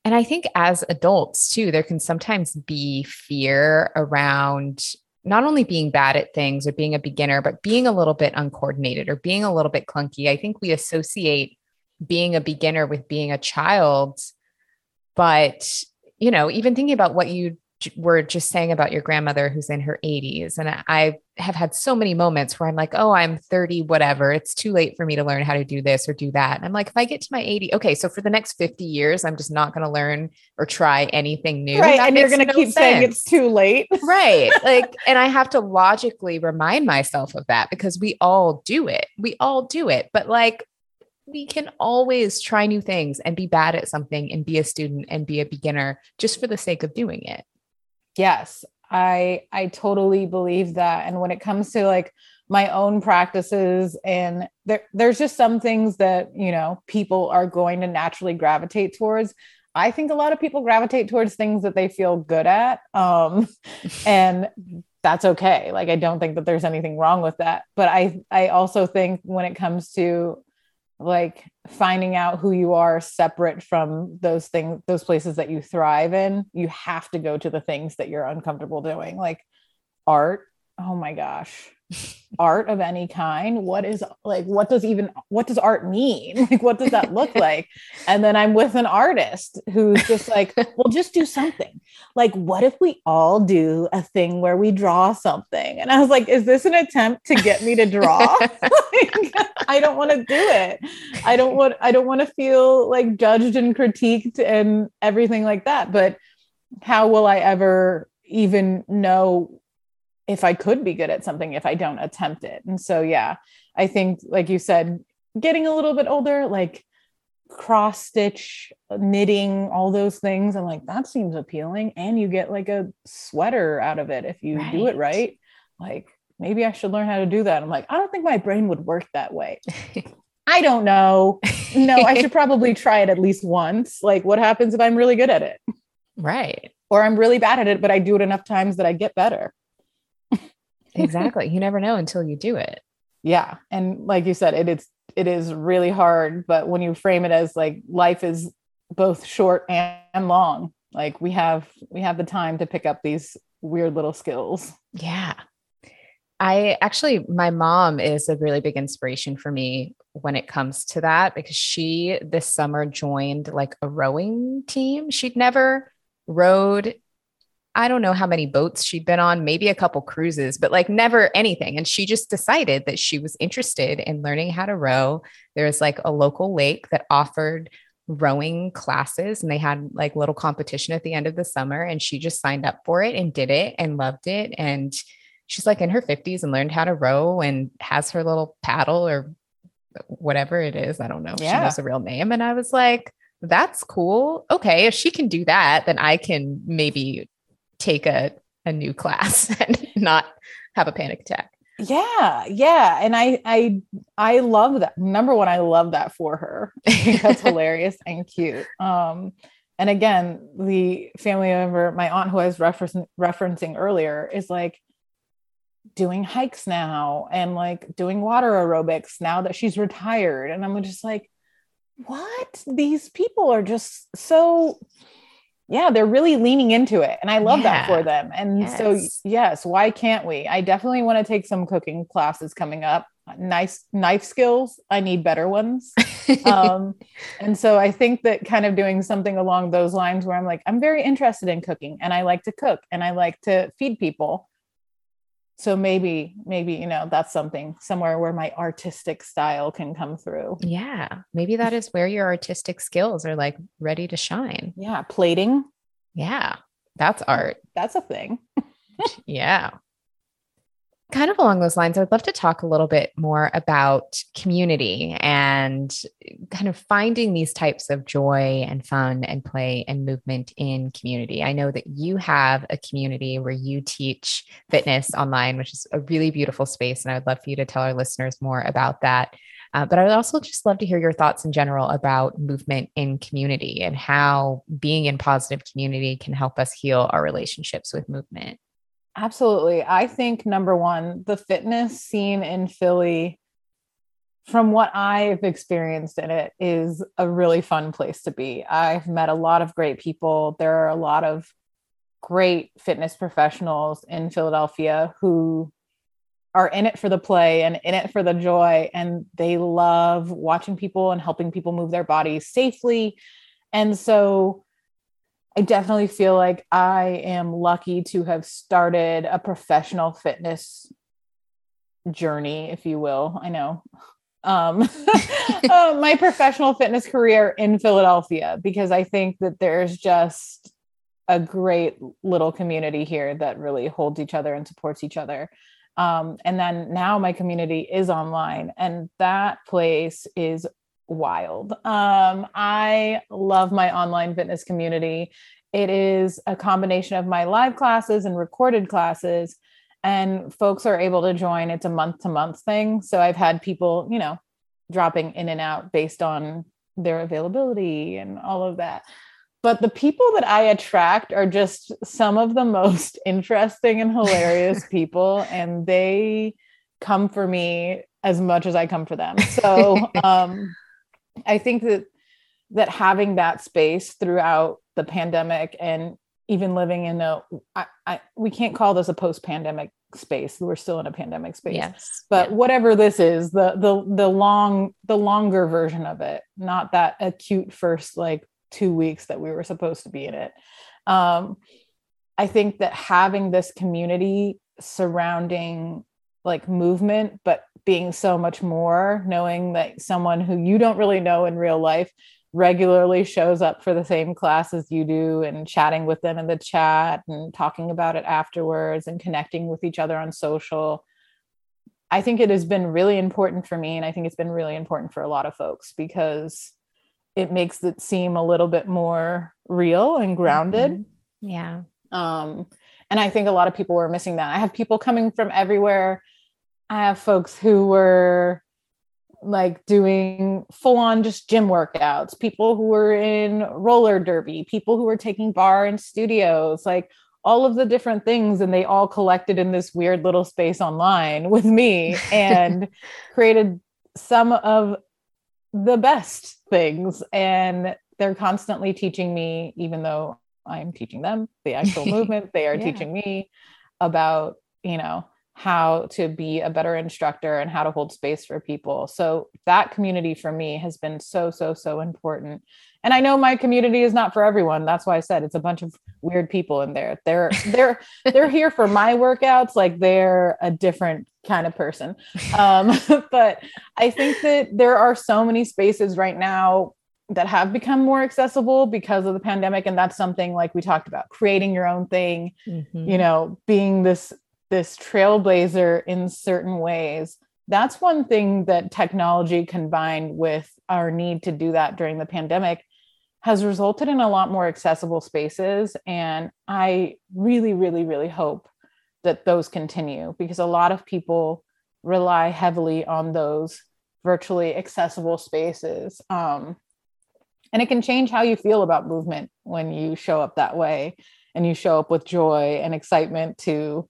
And I think as adults too, there can sometimes be fear around not only being bad at things or being a beginner, but being a little bit uncoordinated or being a little bit clunky. I think we associate being a beginner with being a child. But, you know, even thinking about what you were just saying about your grandmother who's in her 80s. And I have had so many moments where I'm like, oh, I'm 30, whatever. It's too late for me to learn how to do this or do that. And I'm like, if I get to my 80, okay, so for the next 50 years, I'm just not going to learn or try anything new. Right. That and you're going to no keep sense. saying it's too late. right. Like, and I have to logically remind myself of that because we all do it. We all do it. But like, we can always try new things and be bad at something and be a student and be a beginner just for the sake of doing it. Yes, I I totally believe that. And when it comes to like my own practices and there there's just some things that, you know, people are going to naturally gravitate towards. I think a lot of people gravitate towards things that they feel good at. Um and that's okay. Like I don't think that there's anything wrong with that. But I I also think when it comes to like finding out who you are separate from those things those places that you thrive in you have to go to the things that you're uncomfortable doing like art. Oh my gosh art of any kind what is like what does even what does art mean? Like what does that look like? And then i'm with an artist who's just like well just do something. Like what if we all do a thing where we draw something? And i was like is this an attempt to get me to draw? Like, i don't want to do it. I don't want i don't want to feel like judged and critiqued and everything like that. But how will i ever even know if I could be good at something if I don't attempt it. And so, yeah, I think, like you said, getting a little bit older, like cross stitch, knitting, all those things, I'm like, that seems appealing. And you get like a sweater out of it if you right. do it right. Like, maybe I should learn how to do that. I'm like, I don't think my brain would work that way. I don't know. No, I should probably try it at least once. Like, what happens if I'm really good at it? Right. Or I'm really bad at it, but I do it enough times that I get better exactly. You never know until you do it. Yeah. And like you said, it, it is it is really hard, but when you frame it as like life is both short and long, like we have we have the time to pick up these weird little skills. Yeah. I actually my mom is a really big inspiration for me when it comes to that because she this summer joined like a rowing team. She'd never rowed I don't know how many boats she'd been on, maybe a couple cruises, but like never anything. And she just decided that she was interested in learning how to row. There was like a local lake that offered rowing classes and they had like little competition at the end of the summer and she just signed up for it and did it and loved it and she's like in her 50s and learned how to row and has her little paddle or whatever it is i don't know yeah. she knows a real name and i was like that's cool okay if she can do that then i can maybe take a, a new class and not have a panic attack. Yeah yeah. And i i i love that. Number one i love that for her. That's hilarious and cute. Um and again the family member my aunt who i was referencing referencing earlier is like doing hikes now and like doing water aerobics now that she's retired. And i'm just like what? These people are just so yeah, they're really leaning into it. And I love yeah. that for them. And yes. so, yes, why can't we? I definitely want to take some cooking classes coming up. Nice knife skills. I need better ones. um, and so I think that kind of doing something along those lines where I'm like, I'm very interested in cooking and I like to cook and I like to feed people so maybe maybe you know that's something somewhere where my artistic style can come through. Yeah maybe that is where your artistic skills are like ready to shine. Yeah plating. Yeah that's art. That's a thing. Yeah kind of along those lines, I'd love to talk a little bit more about community and kind of finding these types of joy and fun and play and movement in community. I know that you have a community where you teach fitness online, which is a really beautiful space. And I would love for you to tell our listeners more about that. Uh, but I would also just love to hear your thoughts in general about movement in community and how being in positive community can help us heal our relationships with movement. Absolutely. I think number one, the fitness scene in Philly, from what I've experienced in it, is a really fun place to be. I've met a lot of great people. There are a lot of great fitness professionals in Philadelphia who are in it for the play and in it for the joy. And they love watching people and helping people move their bodies safely. And so I definitely feel like I am lucky to have started a professional fitness journey, if you will. I know um, uh, my professional fitness career in Philadelphia because I think that there's just a great little community here that really holds each other and supports each other. Um, and then now my community is online, and that place is wild. Um, I love my online fitness community. It is a combination of my live classes and recorded classes, and folks are able to join. It's a month to month thing. So I've had people, you know, dropping in and out based on their availability and all of that. But the people that I attract are just some of the most interesting and hilarious people, and they come for me as much as I come for them. So um, I think that that having that space throughout the pandemic and even living in a I, I, we can't call this a post-pandemic space. We're still in a pandemic space. Yes. But yeah. whatever this is the the the long the longer version of it not that acute first like two weeks that we were supposed to be in it. Um i think that having this community surrounding like movement but being so much more knowing that someone who you don't really know in real life regularly shows up for the same class as you do and chatting with them in the chat and talking about it afterwards and connecting with each other on social. I think it has been really important for me and i think it's been really important for a lot of folks because it makes it seem a little bit more real and grounded. Mm-hmm. yeah. Um and i think a lot of people were missing that. I have people coming from everywhere I have folks who were like doing full on just gym workouts, people who were in roller derby, people who were taking barre and studios, like all of the different things. And they all collected in this weird little space online with me and created some of the best things. And they're constantly teaching me, even though I'm teaching them the actual movement, they are yeah. teaching me about, you know, how to be a better instructor and how to hold space for people. So that community for me has been so so so important. And I know my community is not for everyone. That's why I said it's a bunch of weird people in there. They're they're they're here for my workouts like they're a different kind of person. Um, but I think that there are so many spaces right now that have become more accessible because of the pandemic and that's something like we talked about creating your own thing mm-hmm. you know being this this trailblazer in certain ways. That's one thing that technology combined with our need to do that during the pandemic has resulted in a lot more accessible spaces. And i really really really hope that those continue because a lot of people rely heavily on those virtually accessible spaces. Um, and it can change how you feel about movement when you show up that way and you show up with joy and excitement to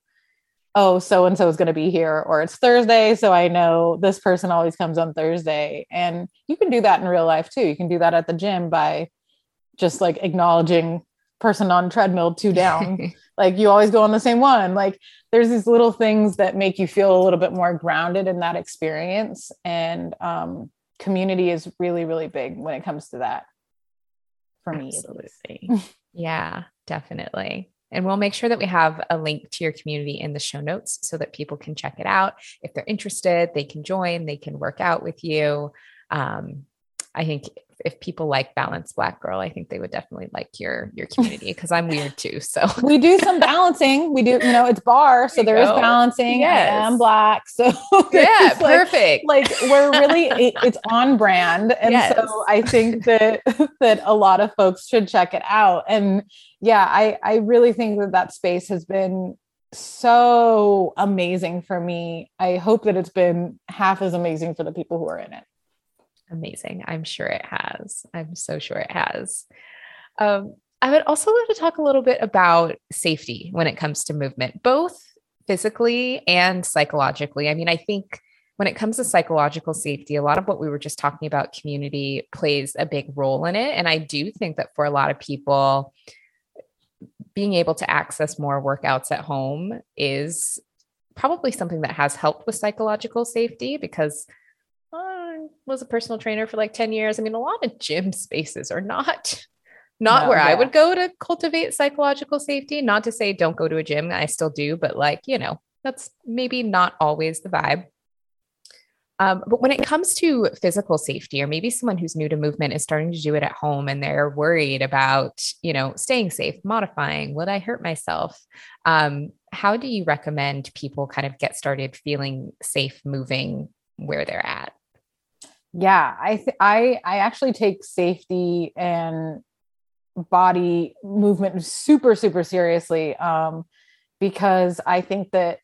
oh so and so is going to be here or it's thursday so i know this person always comes on thursday. And you can do that in real life too. You can do that at the gym by just like acknowledging person on treadmill two down. Like you always go on the same one. Like there's these little things that make you feel a little bit more grounded in that experience. And um, community is really really big when it comes to that. For me absolutely. Yeah definitely and we'll make sure that we have a link to your community in the show notes so that people can check it out. If they're interested they can join they can work out with you. Um, I think if people like balanced black girl, I think they would definitely like your your community because I'm weird too. So we do some balancing. We do, you know, it's barre, so there, there is balancing. Yes. I am black, so yeah, perfect. Like, like we're really it, it's on brand, and yes. so I think that that a lot of folks should check it out. And yeah, I I really think that that space has been so amazing for me. I hope that it's been half as amazing for the people who are in it amazing. I'm sure it has. I'm so sure it has. Um, I would also love to talk a little bit about safety when it comes to movement, both physically and psychologically. I mean, I think when it comes to psychological safety, a lot of what we were just talking about, community plays a big role in it. And I do think that for a lot of people, being able to access more workouts at home is probably something that has helped with psychological safety because was a personal trainer for like 10 years. I mean, a lot of gym spaces are not not no, where yeah. I would go to cultivate psychological safety. Not to say don't go to a gym, I still do, but like, you know, that's maybe not always the vibe. Um, but when it comes to physical safety, or maybe someone who's new to movement is starting to do it at home and they're worried about, you know, staying safe, modifying, would I hurt myself? Um, how do you recommend people kind of get started feeling safe moving where they're at? Yeah i th- i i actually take safety and body movement super super seriously um because i think that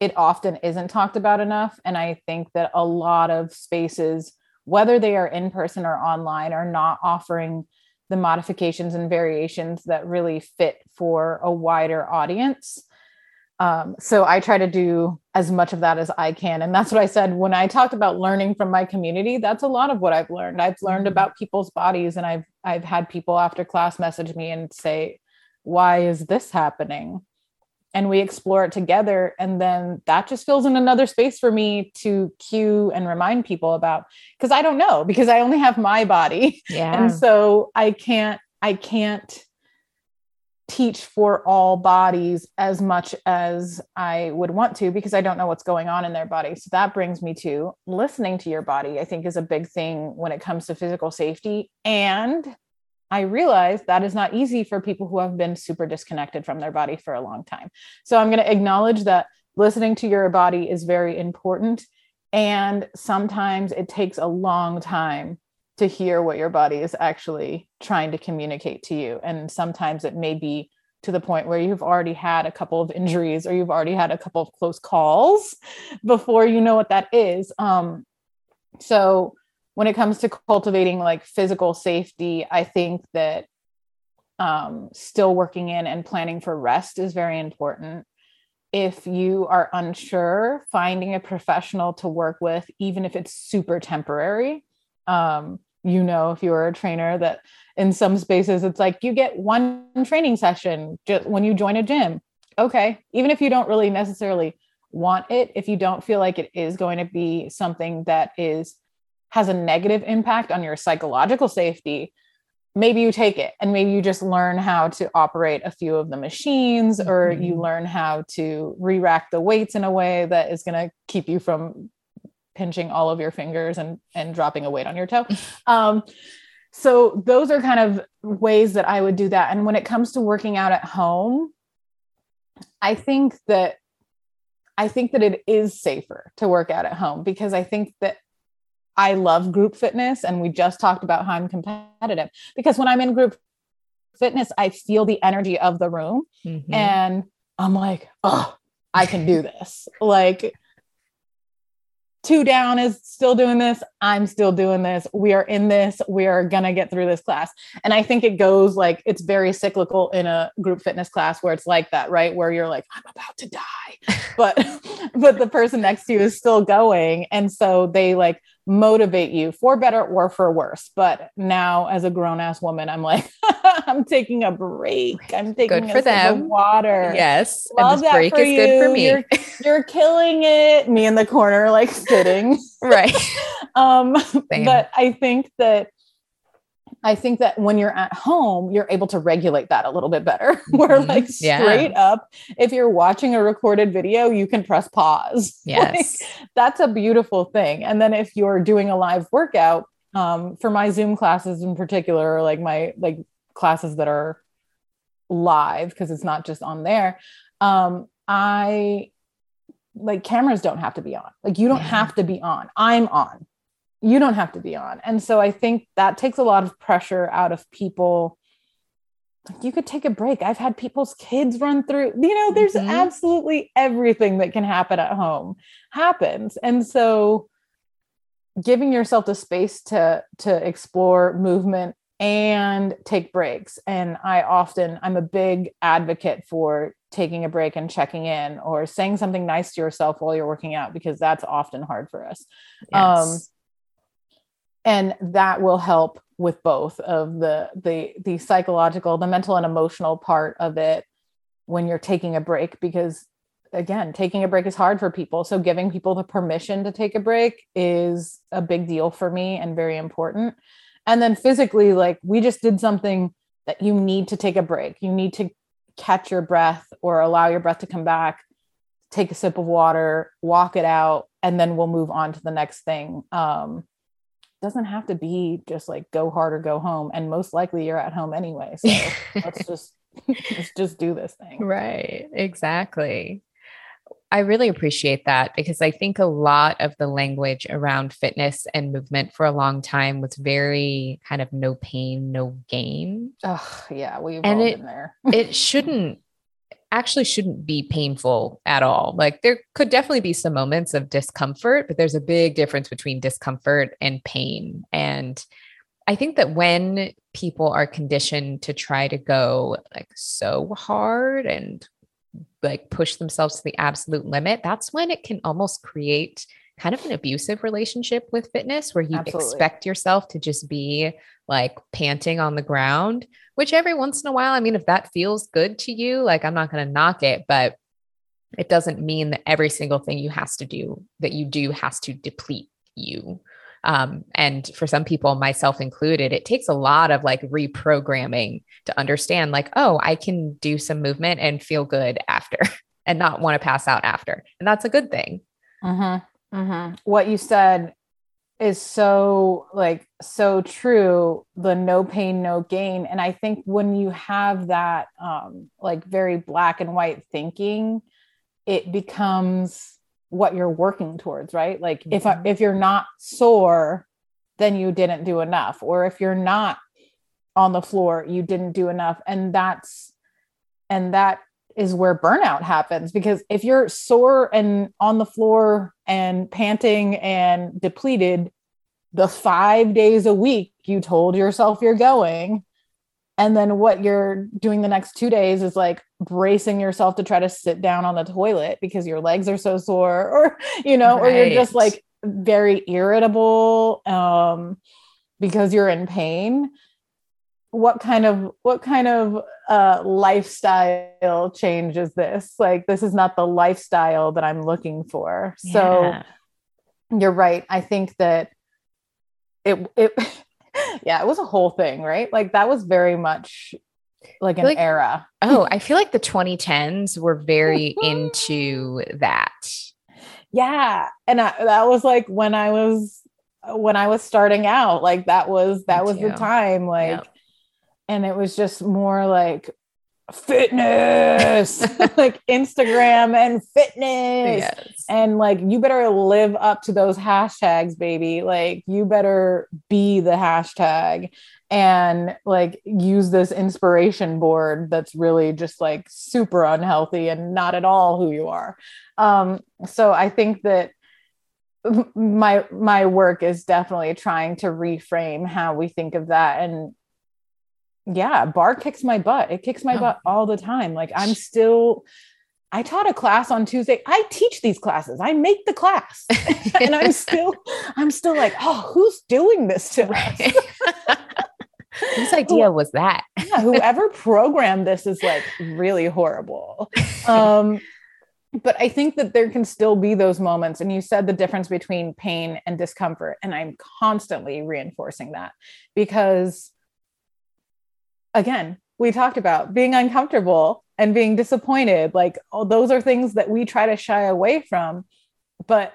it often isn't talked about enough and i think that a lot of spaces whether they are in person or online are not offering the modifications and variations that really fit for a wider audience. Um, so I try to do as much of that as I can. And that's what I said when I talked about learning from my community. That's a lot of what I've learned. I've learned mm-hmm. about people's bodies and I've I've had people after class message me and say, why is this happening? And we explore it together. And then that just fills in another space for me to cue and remind people about because I don't know, because I only have my body. Yeah. And so I can't, I can't teach for all bodies as much as I would want to because I don't know what's going on in their body. So that brings me to listening to your body, I think is a big thing when it comes to physical safety. And I realize that is not easy for people who have been super disconnected from their body for a long time. So I'm going to acknowledge that listening to your body is very important. And sometimes it takes a long time to hear what your body is actually trying to communicate to you. And sometimes it may be to the point where you've already had a couple of injuries or you've already had a couple of close calls before you know what that is. Um, so when it comes to cultivating like physical safety, I think that um, still working in and planning for rest is very important. If you are unsure, finding a professional to work with, even if it's super temporary, um, you know if you're a trainer that in some spaces it's like you get one training session when you join a gym okay even if you don't really necessarily want it if you don't feel like it is going to be something that is has a negative impact on your psychological safety maybe you take it and maybe you just learn how to operate a few of the machines or mm-hmm. you learn how to re-rack the weights in a way that is going to keep you from pinching all of your fingers and and dropping a weight on your toe um so those are kind of ways that I would do that. And when it comes to working out at home, I think that I think that it is safer to work out at home because I think that I love group fitness and we just talked about how I'm competitive because when I'm in group fitness I feel the energy of the room mm-hmm. and I'm like, "Oh, I can do this." like two down is still doing this. I'm still doing this. We are in this. We are going to get through this class. And I think it goes like it's very cyclical in a group fitness class where it's like that, right? Where you're like, I'm about to die. But but the person next to you is still going. And so they like motivate you for better or for worse. But now, as a grown ass woman, I'm like, I'm taking a break. I'm taking good for them. water. Yes, Love and this break is you. good for me. You're, you're, killing it. Me in the corner, like sitting. right. um, but I think that I think that when you're at home, you're able to regulate that a little bit better. Mm-hmm. Where like straight yeah. up, if you're watching a recorded video, you can press pause. Yes. Like, that's a beautiful thing. And then if you're doing a live workout, um, for my Zoom classes in particular, or like my like classes that are live, because it's not just on there, um, I like cameras don't have to be on. Like you don't yeah. have to be on. I'm on you don't have to be on. And so I think that takes a lot of pressure out of people. Like you could take a break. I've had people's kids run through, you know, there's mm-hmm. absolutely everything that can happen at home happens. And so giving yourself the space to to explore movement and take breaks. And I often I'm a big advocate for taking a break and checking in or saying something nice to yourself while you're working out because that's often hard for us. Yes. Um and that will help with both of the the the psychological the mental and emotional part of it when you're taking a break because again taking a break is hard for people. So giving people the permission to take a break is a big deal for me and very important. And then physically like we just did something that you need to take a break. You need to catch your breath or allow your breath to come back take a sip of water walk it out and then we'll move on to the next thing. Um, doesn't have to be just like go hard or go home and most likely you're at home anyway so let's just let's just do this thing right exactly I really appreciate that because I think a lot of the language around fitness and movement for a long time was very kind of no pain, no gain. Oh, yeah, we've and all it, been there. it shouldn't actually shouldn't be painful at all. Like there could definitely be some moments of discomfort, but there's a big difference between discomfort and pain. And I think that when people are conditioned to try to go like so hard and like push themselves to the absolute limit, that's when it can almost create kind of an abusive relationship with fitness where you Absolutely. expect yourself to just be like panting on the ground, which every once in a while, I mean, if that feels good to you, like I'm not going to knock it, but it doesn't mean that every single thing you has to do that you do has to deplete you. Um, and for some people, myself included, it takes a lot of like reprogramming to understand, like, oh, I can do some movement and feel good after and not want to pass out after. And that's a good thing. Mm-hmm. Mm-hmm. What you said is so like so true the no pain no gain and i think when you have that um like very black and white thinking it becomes what you're working towards right like mm-hmm. if if you're not sore then you didn't do enough or if you're not on the floor you didn't do enough and that's and that is where burnout happens because if you're sore and on the floor and panting and depleted the 5 days a week you told yourself you're going and then what you're doing the next 2 days is like bracing yourself to try to sit down on the toilet because your legs are so sore or you know right. or you're just like very irritable um because you're in pain what kind of what kind of uh, lifestyle change is this like this is not the lifestyle that i'm looking for yeah. so you're right i think that it it yeah it was a whole thing right like that was very much like an like, era oh i feel like the 2010s were very into that yeah and I, that was like when i was when I was starting out. Like that was that Me was too. the time. Like, yep. And it was just more like fitness, like Instagram and fitness. Yes. And like you better live up to those hashtags, baby. Like you better be the hashtag and like use this inspiration board that's really just like super unhealthy and not at all who you are. Um, so I think that my my work is definitely trying to reframe how we think of that and yeah barre kicks my butt. It kicks my oh. butt all the time. Like i'm still i taught a class on tuesday. I teach these classes. I make the class. And i'm still i'm still like oh who's doing this to us? Whose idea was that? Yeah whoever programmed this is like really horrible. Um but I think that there can still be those moments. And you said the difference between pain and discomfort. And I'm constantly reinforcing that because, again, we talked about being uncomfortable and being disappointed. Like, oh, those are things that we try to shy away from. But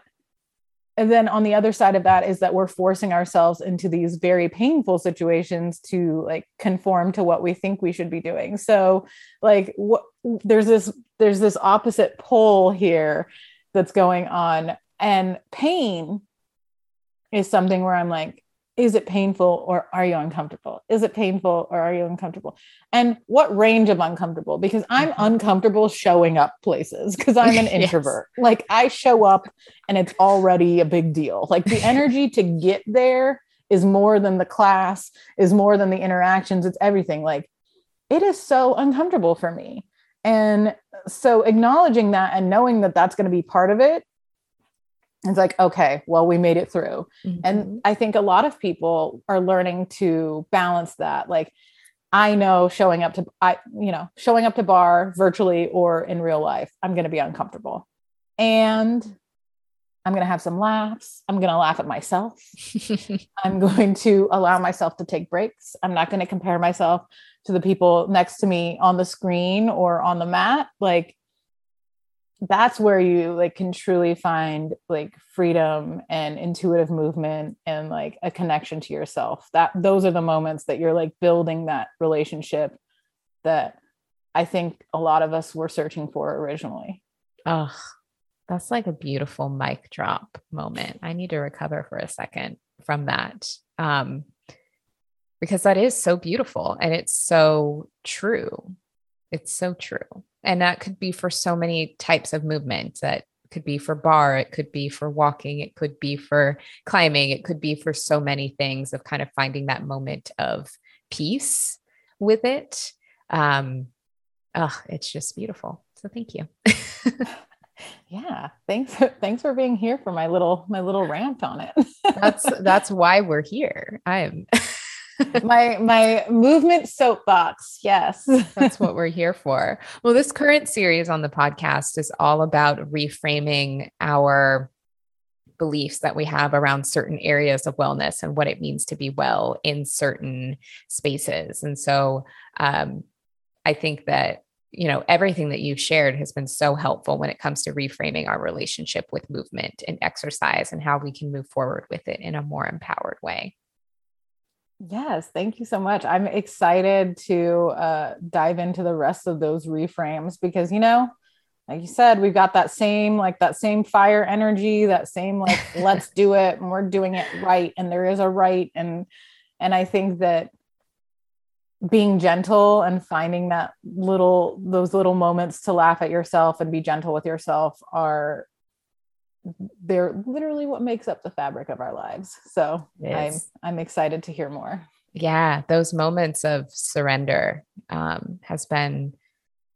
and then on the other side of that is that we're forcing ourselves into these very painful situations to like conform to what we think we should be doing so like what there's this there's this opposite pole here that's going on and pain is something where i'm like is it painful or are you uncomfortable? Is it painful or are you uncomfortable? And what range of uncomfortable? Because I'm mm-hmm. uncomfortable showing up places because I'm an introvert. yes. Like I show up and it's already a big deal. Like the energy to get there is more than the class, is more than the interactions, it's everything. Like it is so uncomfortable for me. And so acknowledging that and knowing that that's going to be part of it it's like okay well we made it through. Mm-hmm. and i think a lot of people are learning to balance that. Like i know showing up to i you know showing up to barre virtually or in real life i'm going to be uncomfortable. And i'm going to have some laughs. I'm going to laugh at myself. I'm going to allow myself to take breaks. I'm not going to compare myself to the people next to me on the screen or on the mat. Like that's where you like can truly find like freedom and intuitive movement and like a connection to yourself. That those are the moments that you're like building that relationship that i think a lot of us were searching for originally. Oh that's like a beautiful mic drop moment. I need to recover for a second from that um because that is so beautiful and it's so true it's so true. And that could be for so many types of movement that could be for barre, it could be for walking it could be for climbing it could be for so many things of kind of finding that moment of peace with it. Um oh it's just beautiful. So thank you. Yeah thanks thanks for being here for my little my little rant on it. That's that's why we're here. I am my my movement soapbox. Yes. That's what we're here for. Well, this current series on the podcast is all about reframing our beliefs that we have around certain areas of wellness and what it means to be well in certain spaces. And so um, I think that you know everything that you've shared has been so helpful when it comes to reframing our relationship with movement and exercise and how we can move forward with it in a more empowered way Yes, thank you so much. I'm excited to uh, dive into the rest of those reframes because, you know, like you said, we've got that same, like that same fire energy, that same, like, let's do it and we're doing it right. And there is a right. And, and I think that being gentle and finding that little, those little moments to laugh at yourself and be gentle with yourself are they're literally what makes up the fabric of our lives. So I'm I'm excited to hear more. Yeah, those moments of surrender um, has been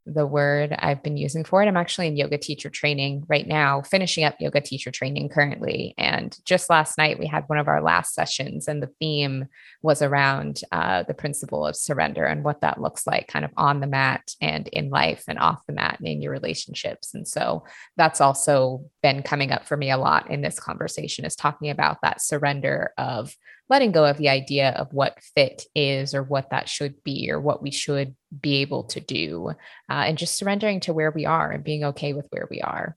the word I've been using for it. I'm actually in yoga teacher training right now, finishing up yoga teacher training currently. And just last night, we had one of our last sessions, and the theme was around uh, the principle of surrender and what that looks like kind of on the mat and in life and off the mat and in your relationships. And so that's also been coming up for me a lot in this conversation is talking about that surrender of letting go of the idea of what fit is or what that should be or what we should be able to do uh, and just surrendering to where we are and being okay with where we are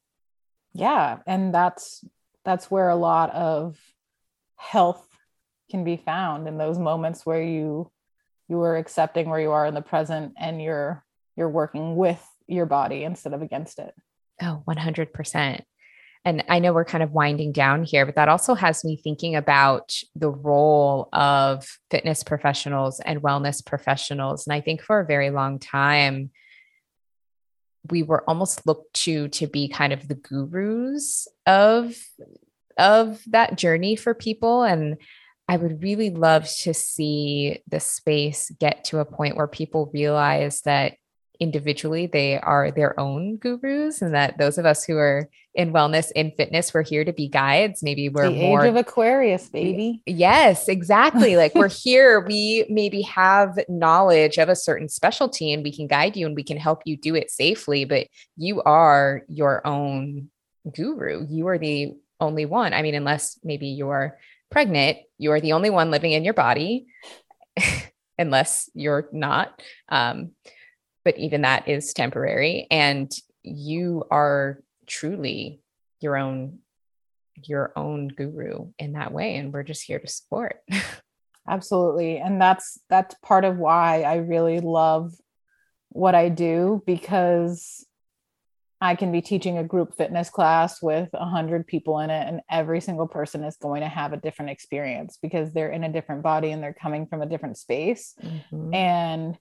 yeah and that's that's where a lot of health can be found in those moments where you you are accepting where you are in the present and you're you're working with your body instead of against it. Oh, 100%. And I know we're kind of winding down here, but that also has me thinking about the role of fitness professionals and wellness professionals. And I think for a very long time, we were almost looked to to be kind of the gurus of of that journey for people and I would really love to see the space get to a point where people realize that individually they are their own gurus and that those of us who are in wellness in fitness we're here to be guides. Maybe we're the more age of aquarius baby. Yes exactly. Like we're here. We maybe have knowledge of a certain specialty and we can guide you and we can help you do it safely but you are your own guru. You are the only one. I mean unless maybe you're pregnant you are the only one living in your body unless you're not. Um, but even that is temporary. And you are truly your own your own guru in that way. And we're just here to support. Absolutely. And that's that's part of why i really love what i do because i can be teaching a group fitness class with 100 people in it and every single person is going to have a different experience because they're in a different body and they're coming from a different space. Mm-hmm. and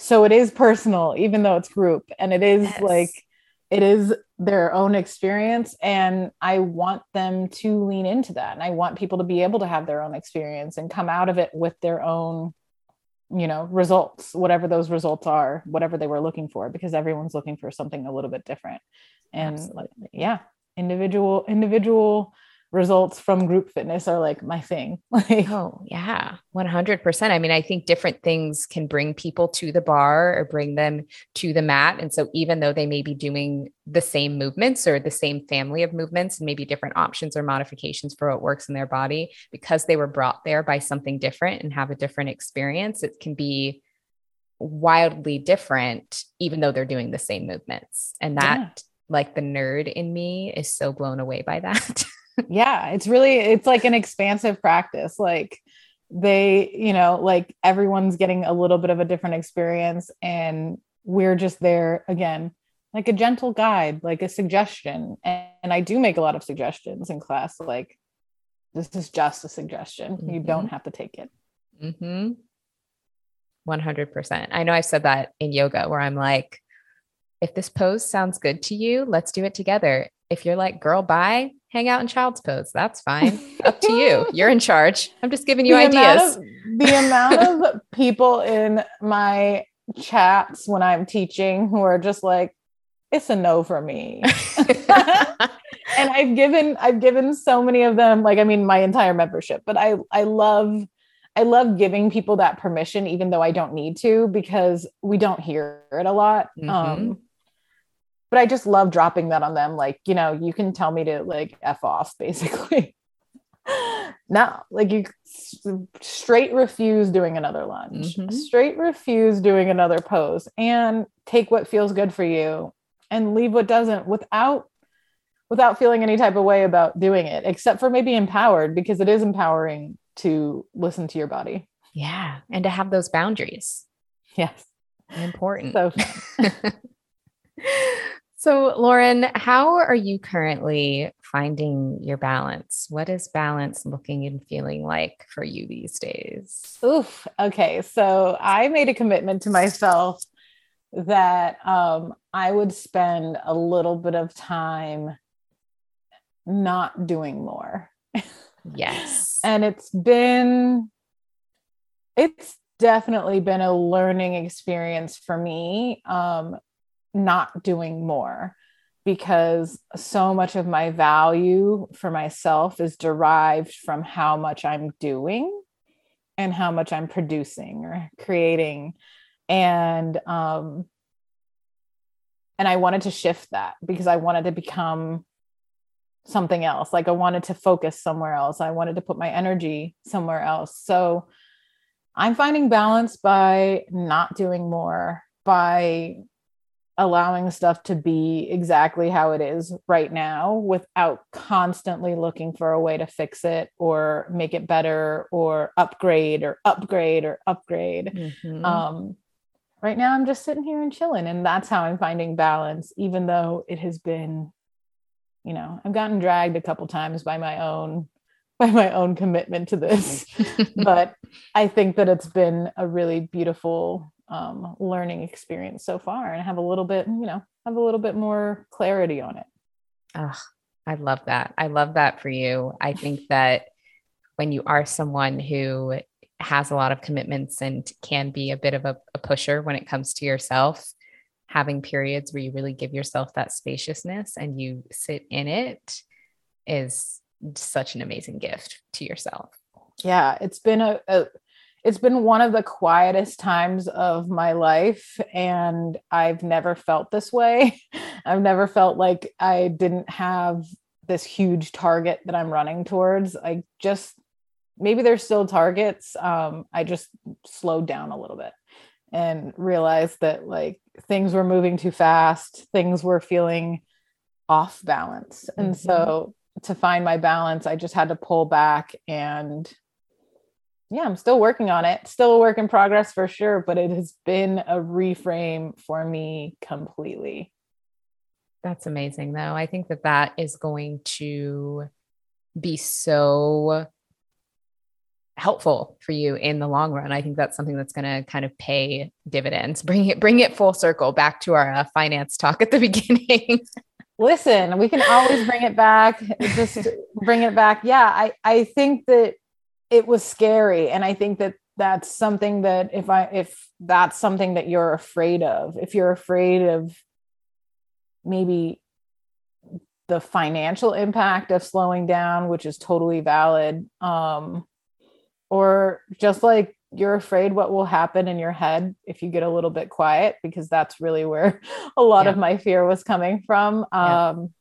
so it is personal even though it's group and it is yes. like it is their own experience and i want them to lean into that and i want people to be able to have their own experience and come out of it with their own you know results whatever those results are whatever they were looking for because everyone's looking for something a little bit different and Absolutely. yeah individual individual results from group fitness are like my thing. Like, oh, yeah, 100%. I mean, I think different things can bring people to the barre or bring them to the mat. And so, even though they may be doing the same movements or the same family of movements, and maybe different options or modifications for what works in their body, because they were brought there by something different and have a different experience, it can be wildly different, even though they're doing the same movements. And that, yeah. like the nerd in me, is so blown away by that. yeah, it's really it's like an expansive practice. Like they, you know, like everyone's getting a little bit of a different experience and we're just there again like a gentle guide, like a suggestion. And, and, I do make a lot of suggestions in class. Like, this is just a suggestion. Mm-hmm. You don't have to take it. Mm-hmm. 100%. I know I've said that in yoga where I'm like, if this pose sounds good to you, let's do it together. If you're like, girl, bye, hang out in child's pose. That's fine. Up to you. You're in charge. I'm just giving you the ideas. Amount of, the amount of people in my chats when I'm teaching who are just like, it's a no for me. and I've given I've given so many of them, like I mean, my entire membership, but I I love I love giving people that permission, even though I don't need to, because we don't hear it a lot. Mm-hmm. Um, but I just love dropping that on them. Like, you know, you can tell me to like F off basically. no, like you straight refuse doing another lunge, mm-hmm. straight refuse doing another pose, and take what feels good for you and leave what doesn't without without feeling any type of way about doing it, except for maybe empowered because it is empowering to listen to your body. Yeah. And to have those boundaries. Yes. Important. So So, Lauren, how are you currently finding your balance? What is balance looking and feeling like for you these days? Oof. Okay. So, I made a commitment to myself that um, I would spend a little bit of time not doing more. Yes. and it's been, it's definitely been a learning experience for me. Um, not doing more because so much of my value for myself is derived from how much I'm doing and how much I'm producing or creating. And um and I wanted to shift that because I wanted to become something else. Like I wanted to focus somewhere else. I wanted to put my energy somewhere else. So I'm finding balance by not doing more, by allowing stuff to be exactly how it is right now without constantly looking for a way to fix it or make it better or upgrade or upgrade or upgrade. Mm-hmm. Um, right now, I'm just sitting here and chilling, and that's how I'm finding balance, even though it has been, you know, I've gotten dragged a couple times by my own by my own commitment to this but i think that it's been a really beautiful um, learning experience so far and have a little bit, you know, have a little bit more clarity on it. Oh, I love that. I love that for you. I think that when you are someone who has a lot of commitments and can be a bit of a, a pusher when it comes to yourself, having periods where you really give yourself that spaciousness and you sit in it is such an amazing gift to yourself. Yeah, it's been a, a it's been one of the quietest times of my life and i've never felt this way. I've never felt like i didn't have this huge target that i'm running towards. I just maybe there's still targets um, i just slowed down a little bit and realized that like things were moving too fast things were feeling off balance. And mm-hmm. so to find my balance i just had to pull back and yeah, I'm still working on it. Still a work in progress for sure, but it has been a reframe for me completely. That's amazing, though. I think that that is going to be so helpful for you in the long run. I think that's something that's going to kind of pay dividends. Bring it, bring it full circle back to our uh, finance talk at the beginning. Listen, we can always bring it back. Just bring it back. Yeah, I I think that it was scary. And i think that that's something that if i if that's something that you're afraid of if you're afraid of maybe the financial impact of slowing down which is totally valid um or just like you're afraid what will happen in your head if you get a little bit quiet because that's really where a lot yeah. of my fear was coming from. Um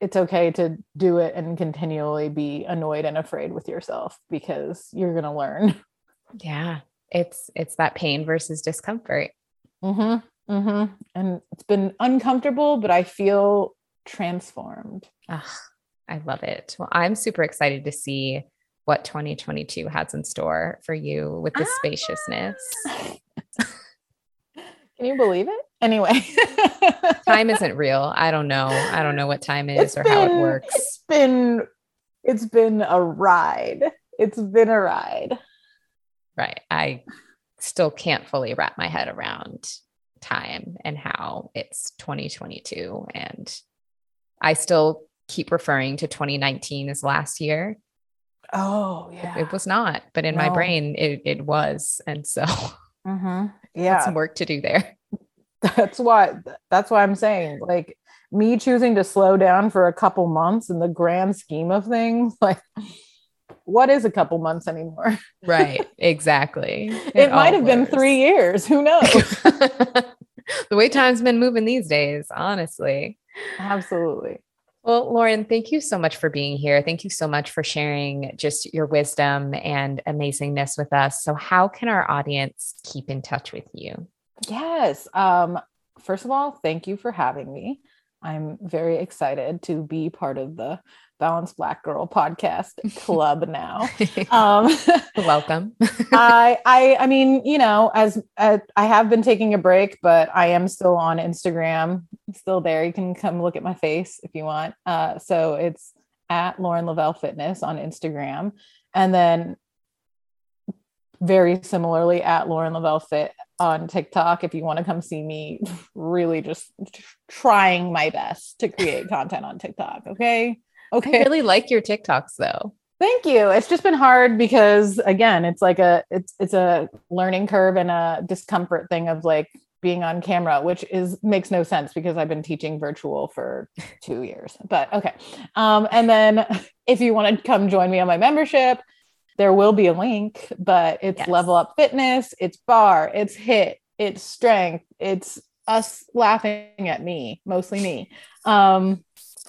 it's okay to do it and continually be annoyed and afraid with yourself because you're going to learn. Yeah. It's it's that pain versus discomfort. Mhm. Mhm. And it's been uncomfortable, but I feel transformed. Ugh, I love it. Well, I'm super excited to see what 2022 has in store for you with the ah. spaciousness. Can you believe it? Anyway, time isn't real. I don't know. I don't know what time is it's or been, how it works. It's been it's been a ride. It's been a ride. Right. I still can't fully wrap my head around time and how it's 2022 and I still keep referring to 2019 as last year. Oh, yeah. It, it was not, but in no. my brain it, it was. And so mm-hmm. yeah, some work to do there that's why that's why i'm saying like me choosing to slow down for a couple months in the grand scheme of things like what is a couple months anymore right exactly it, it might have been three years who knows the way time's been moving these days honestly absolutely well, Lauren, thank you so much for being here. Thank you so much for sharing just your wisdom and amazingness with us. So, how can our audience keep in touch with you? Yes. Um, first of all, thank you for having me. I'm very excited to be part of the Balanced Black Girl podcast club now. Um, Welcome. I, I, I mean, you know, as uh, I have been taking a break, but I am still on Instagram. I'm still there. You can come look at my face if you want. Uh, so it's at Lauren Leavell Fitness on Instagram, and then very similarly at Lauren Leavell Fit on TikTok if you want to come see me really just trying my best to create content on TikTok. Okay. Okay. I really like your TikToks though. Thank you. It's just been hard because again, it's like a it's it's a learning curve and a discomfort thing of like being on camera, which is makes no sense because I've been teaching virtual for two years. But okay. Um, and then if you want to come join me on my membership, there will be a link, but it's yes. level up fitness, it's barre, it's HIIT, it's strength, it's us laughing at me, mostly me. Um,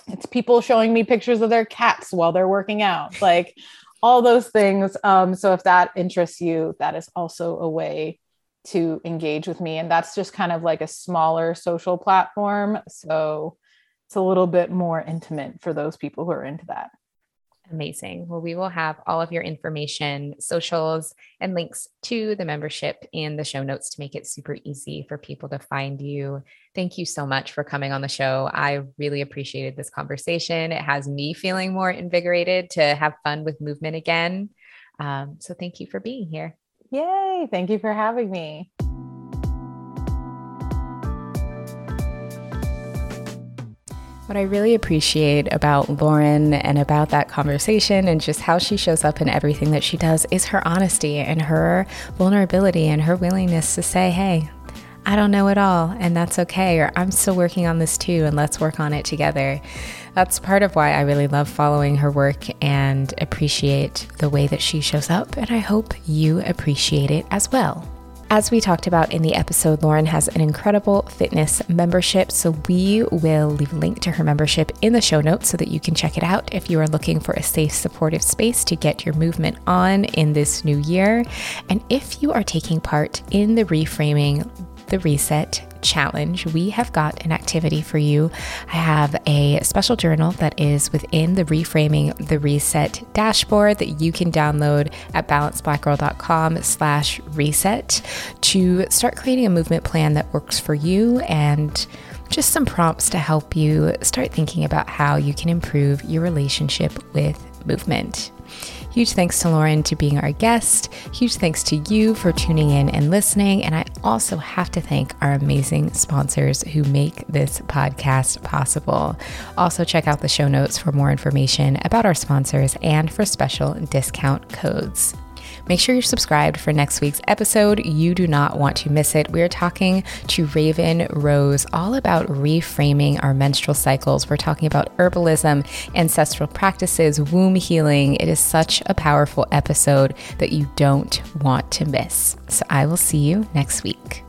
it's people showing me pictures of their cats while they're working out, like all those things. Um, so if that interests you, that is also a way to engage with me. And that's just kind of like a smaller social platform. So it's a little bit more intimate for those people who are into that. Amazing. Well, we will have all of your information, socials, and links to the membership in the show notes to make it super easy for people to find you. Thank you so much for coming on the show. I really appreciated this conversation. It has me feeling more invigorated to have fun with movement again. Um, so, thank you for being here. Yay. Thank you for having me. What I really appreciate about Lauren and about that conversation and just how she shows up in everything that she does is her honesty and her vulnerability and her willingness to say, hey, I don't know it all, and that's okay, or I'm still working on this too, and let's work on it together. That's part of why I really love following her work and appreciate the way that she shows up, and I hope you appreciate it as well. As we talked about in the episode, Lauren has an incredible fitness membership. So we will leave a link to her membership in the show notes so that you can check it out if you are looking for a safe, supportive space to get your movement on in this new year. And if you are taking part in the reframing, the reset challenge, we have got an activity for you. I have a special journal that is within the Reframing the Reset dashboard that you can download at balancedblackgirl.com slash reset to start creating a movement plan that works for you and just some prompts to help you start thinking about how you can improve your relationship with movement. Huge thanks to Lauren to being our guest. Huge thanks to you for tuning in and listening. And I also have to thank our amazing sponsors who make this podcast possible. Also, check out the show notes for more information about our sponsors and for special discount codes. Make sure you're subscribed for next week's episode. You do not want to miss it. We're talking to Raven Rose all about reframing our menstrual cycles. We're talking about herbalism, ancestral practices, womb healing. It is such a powerful episode that you don't want to miss. So I will see you next week.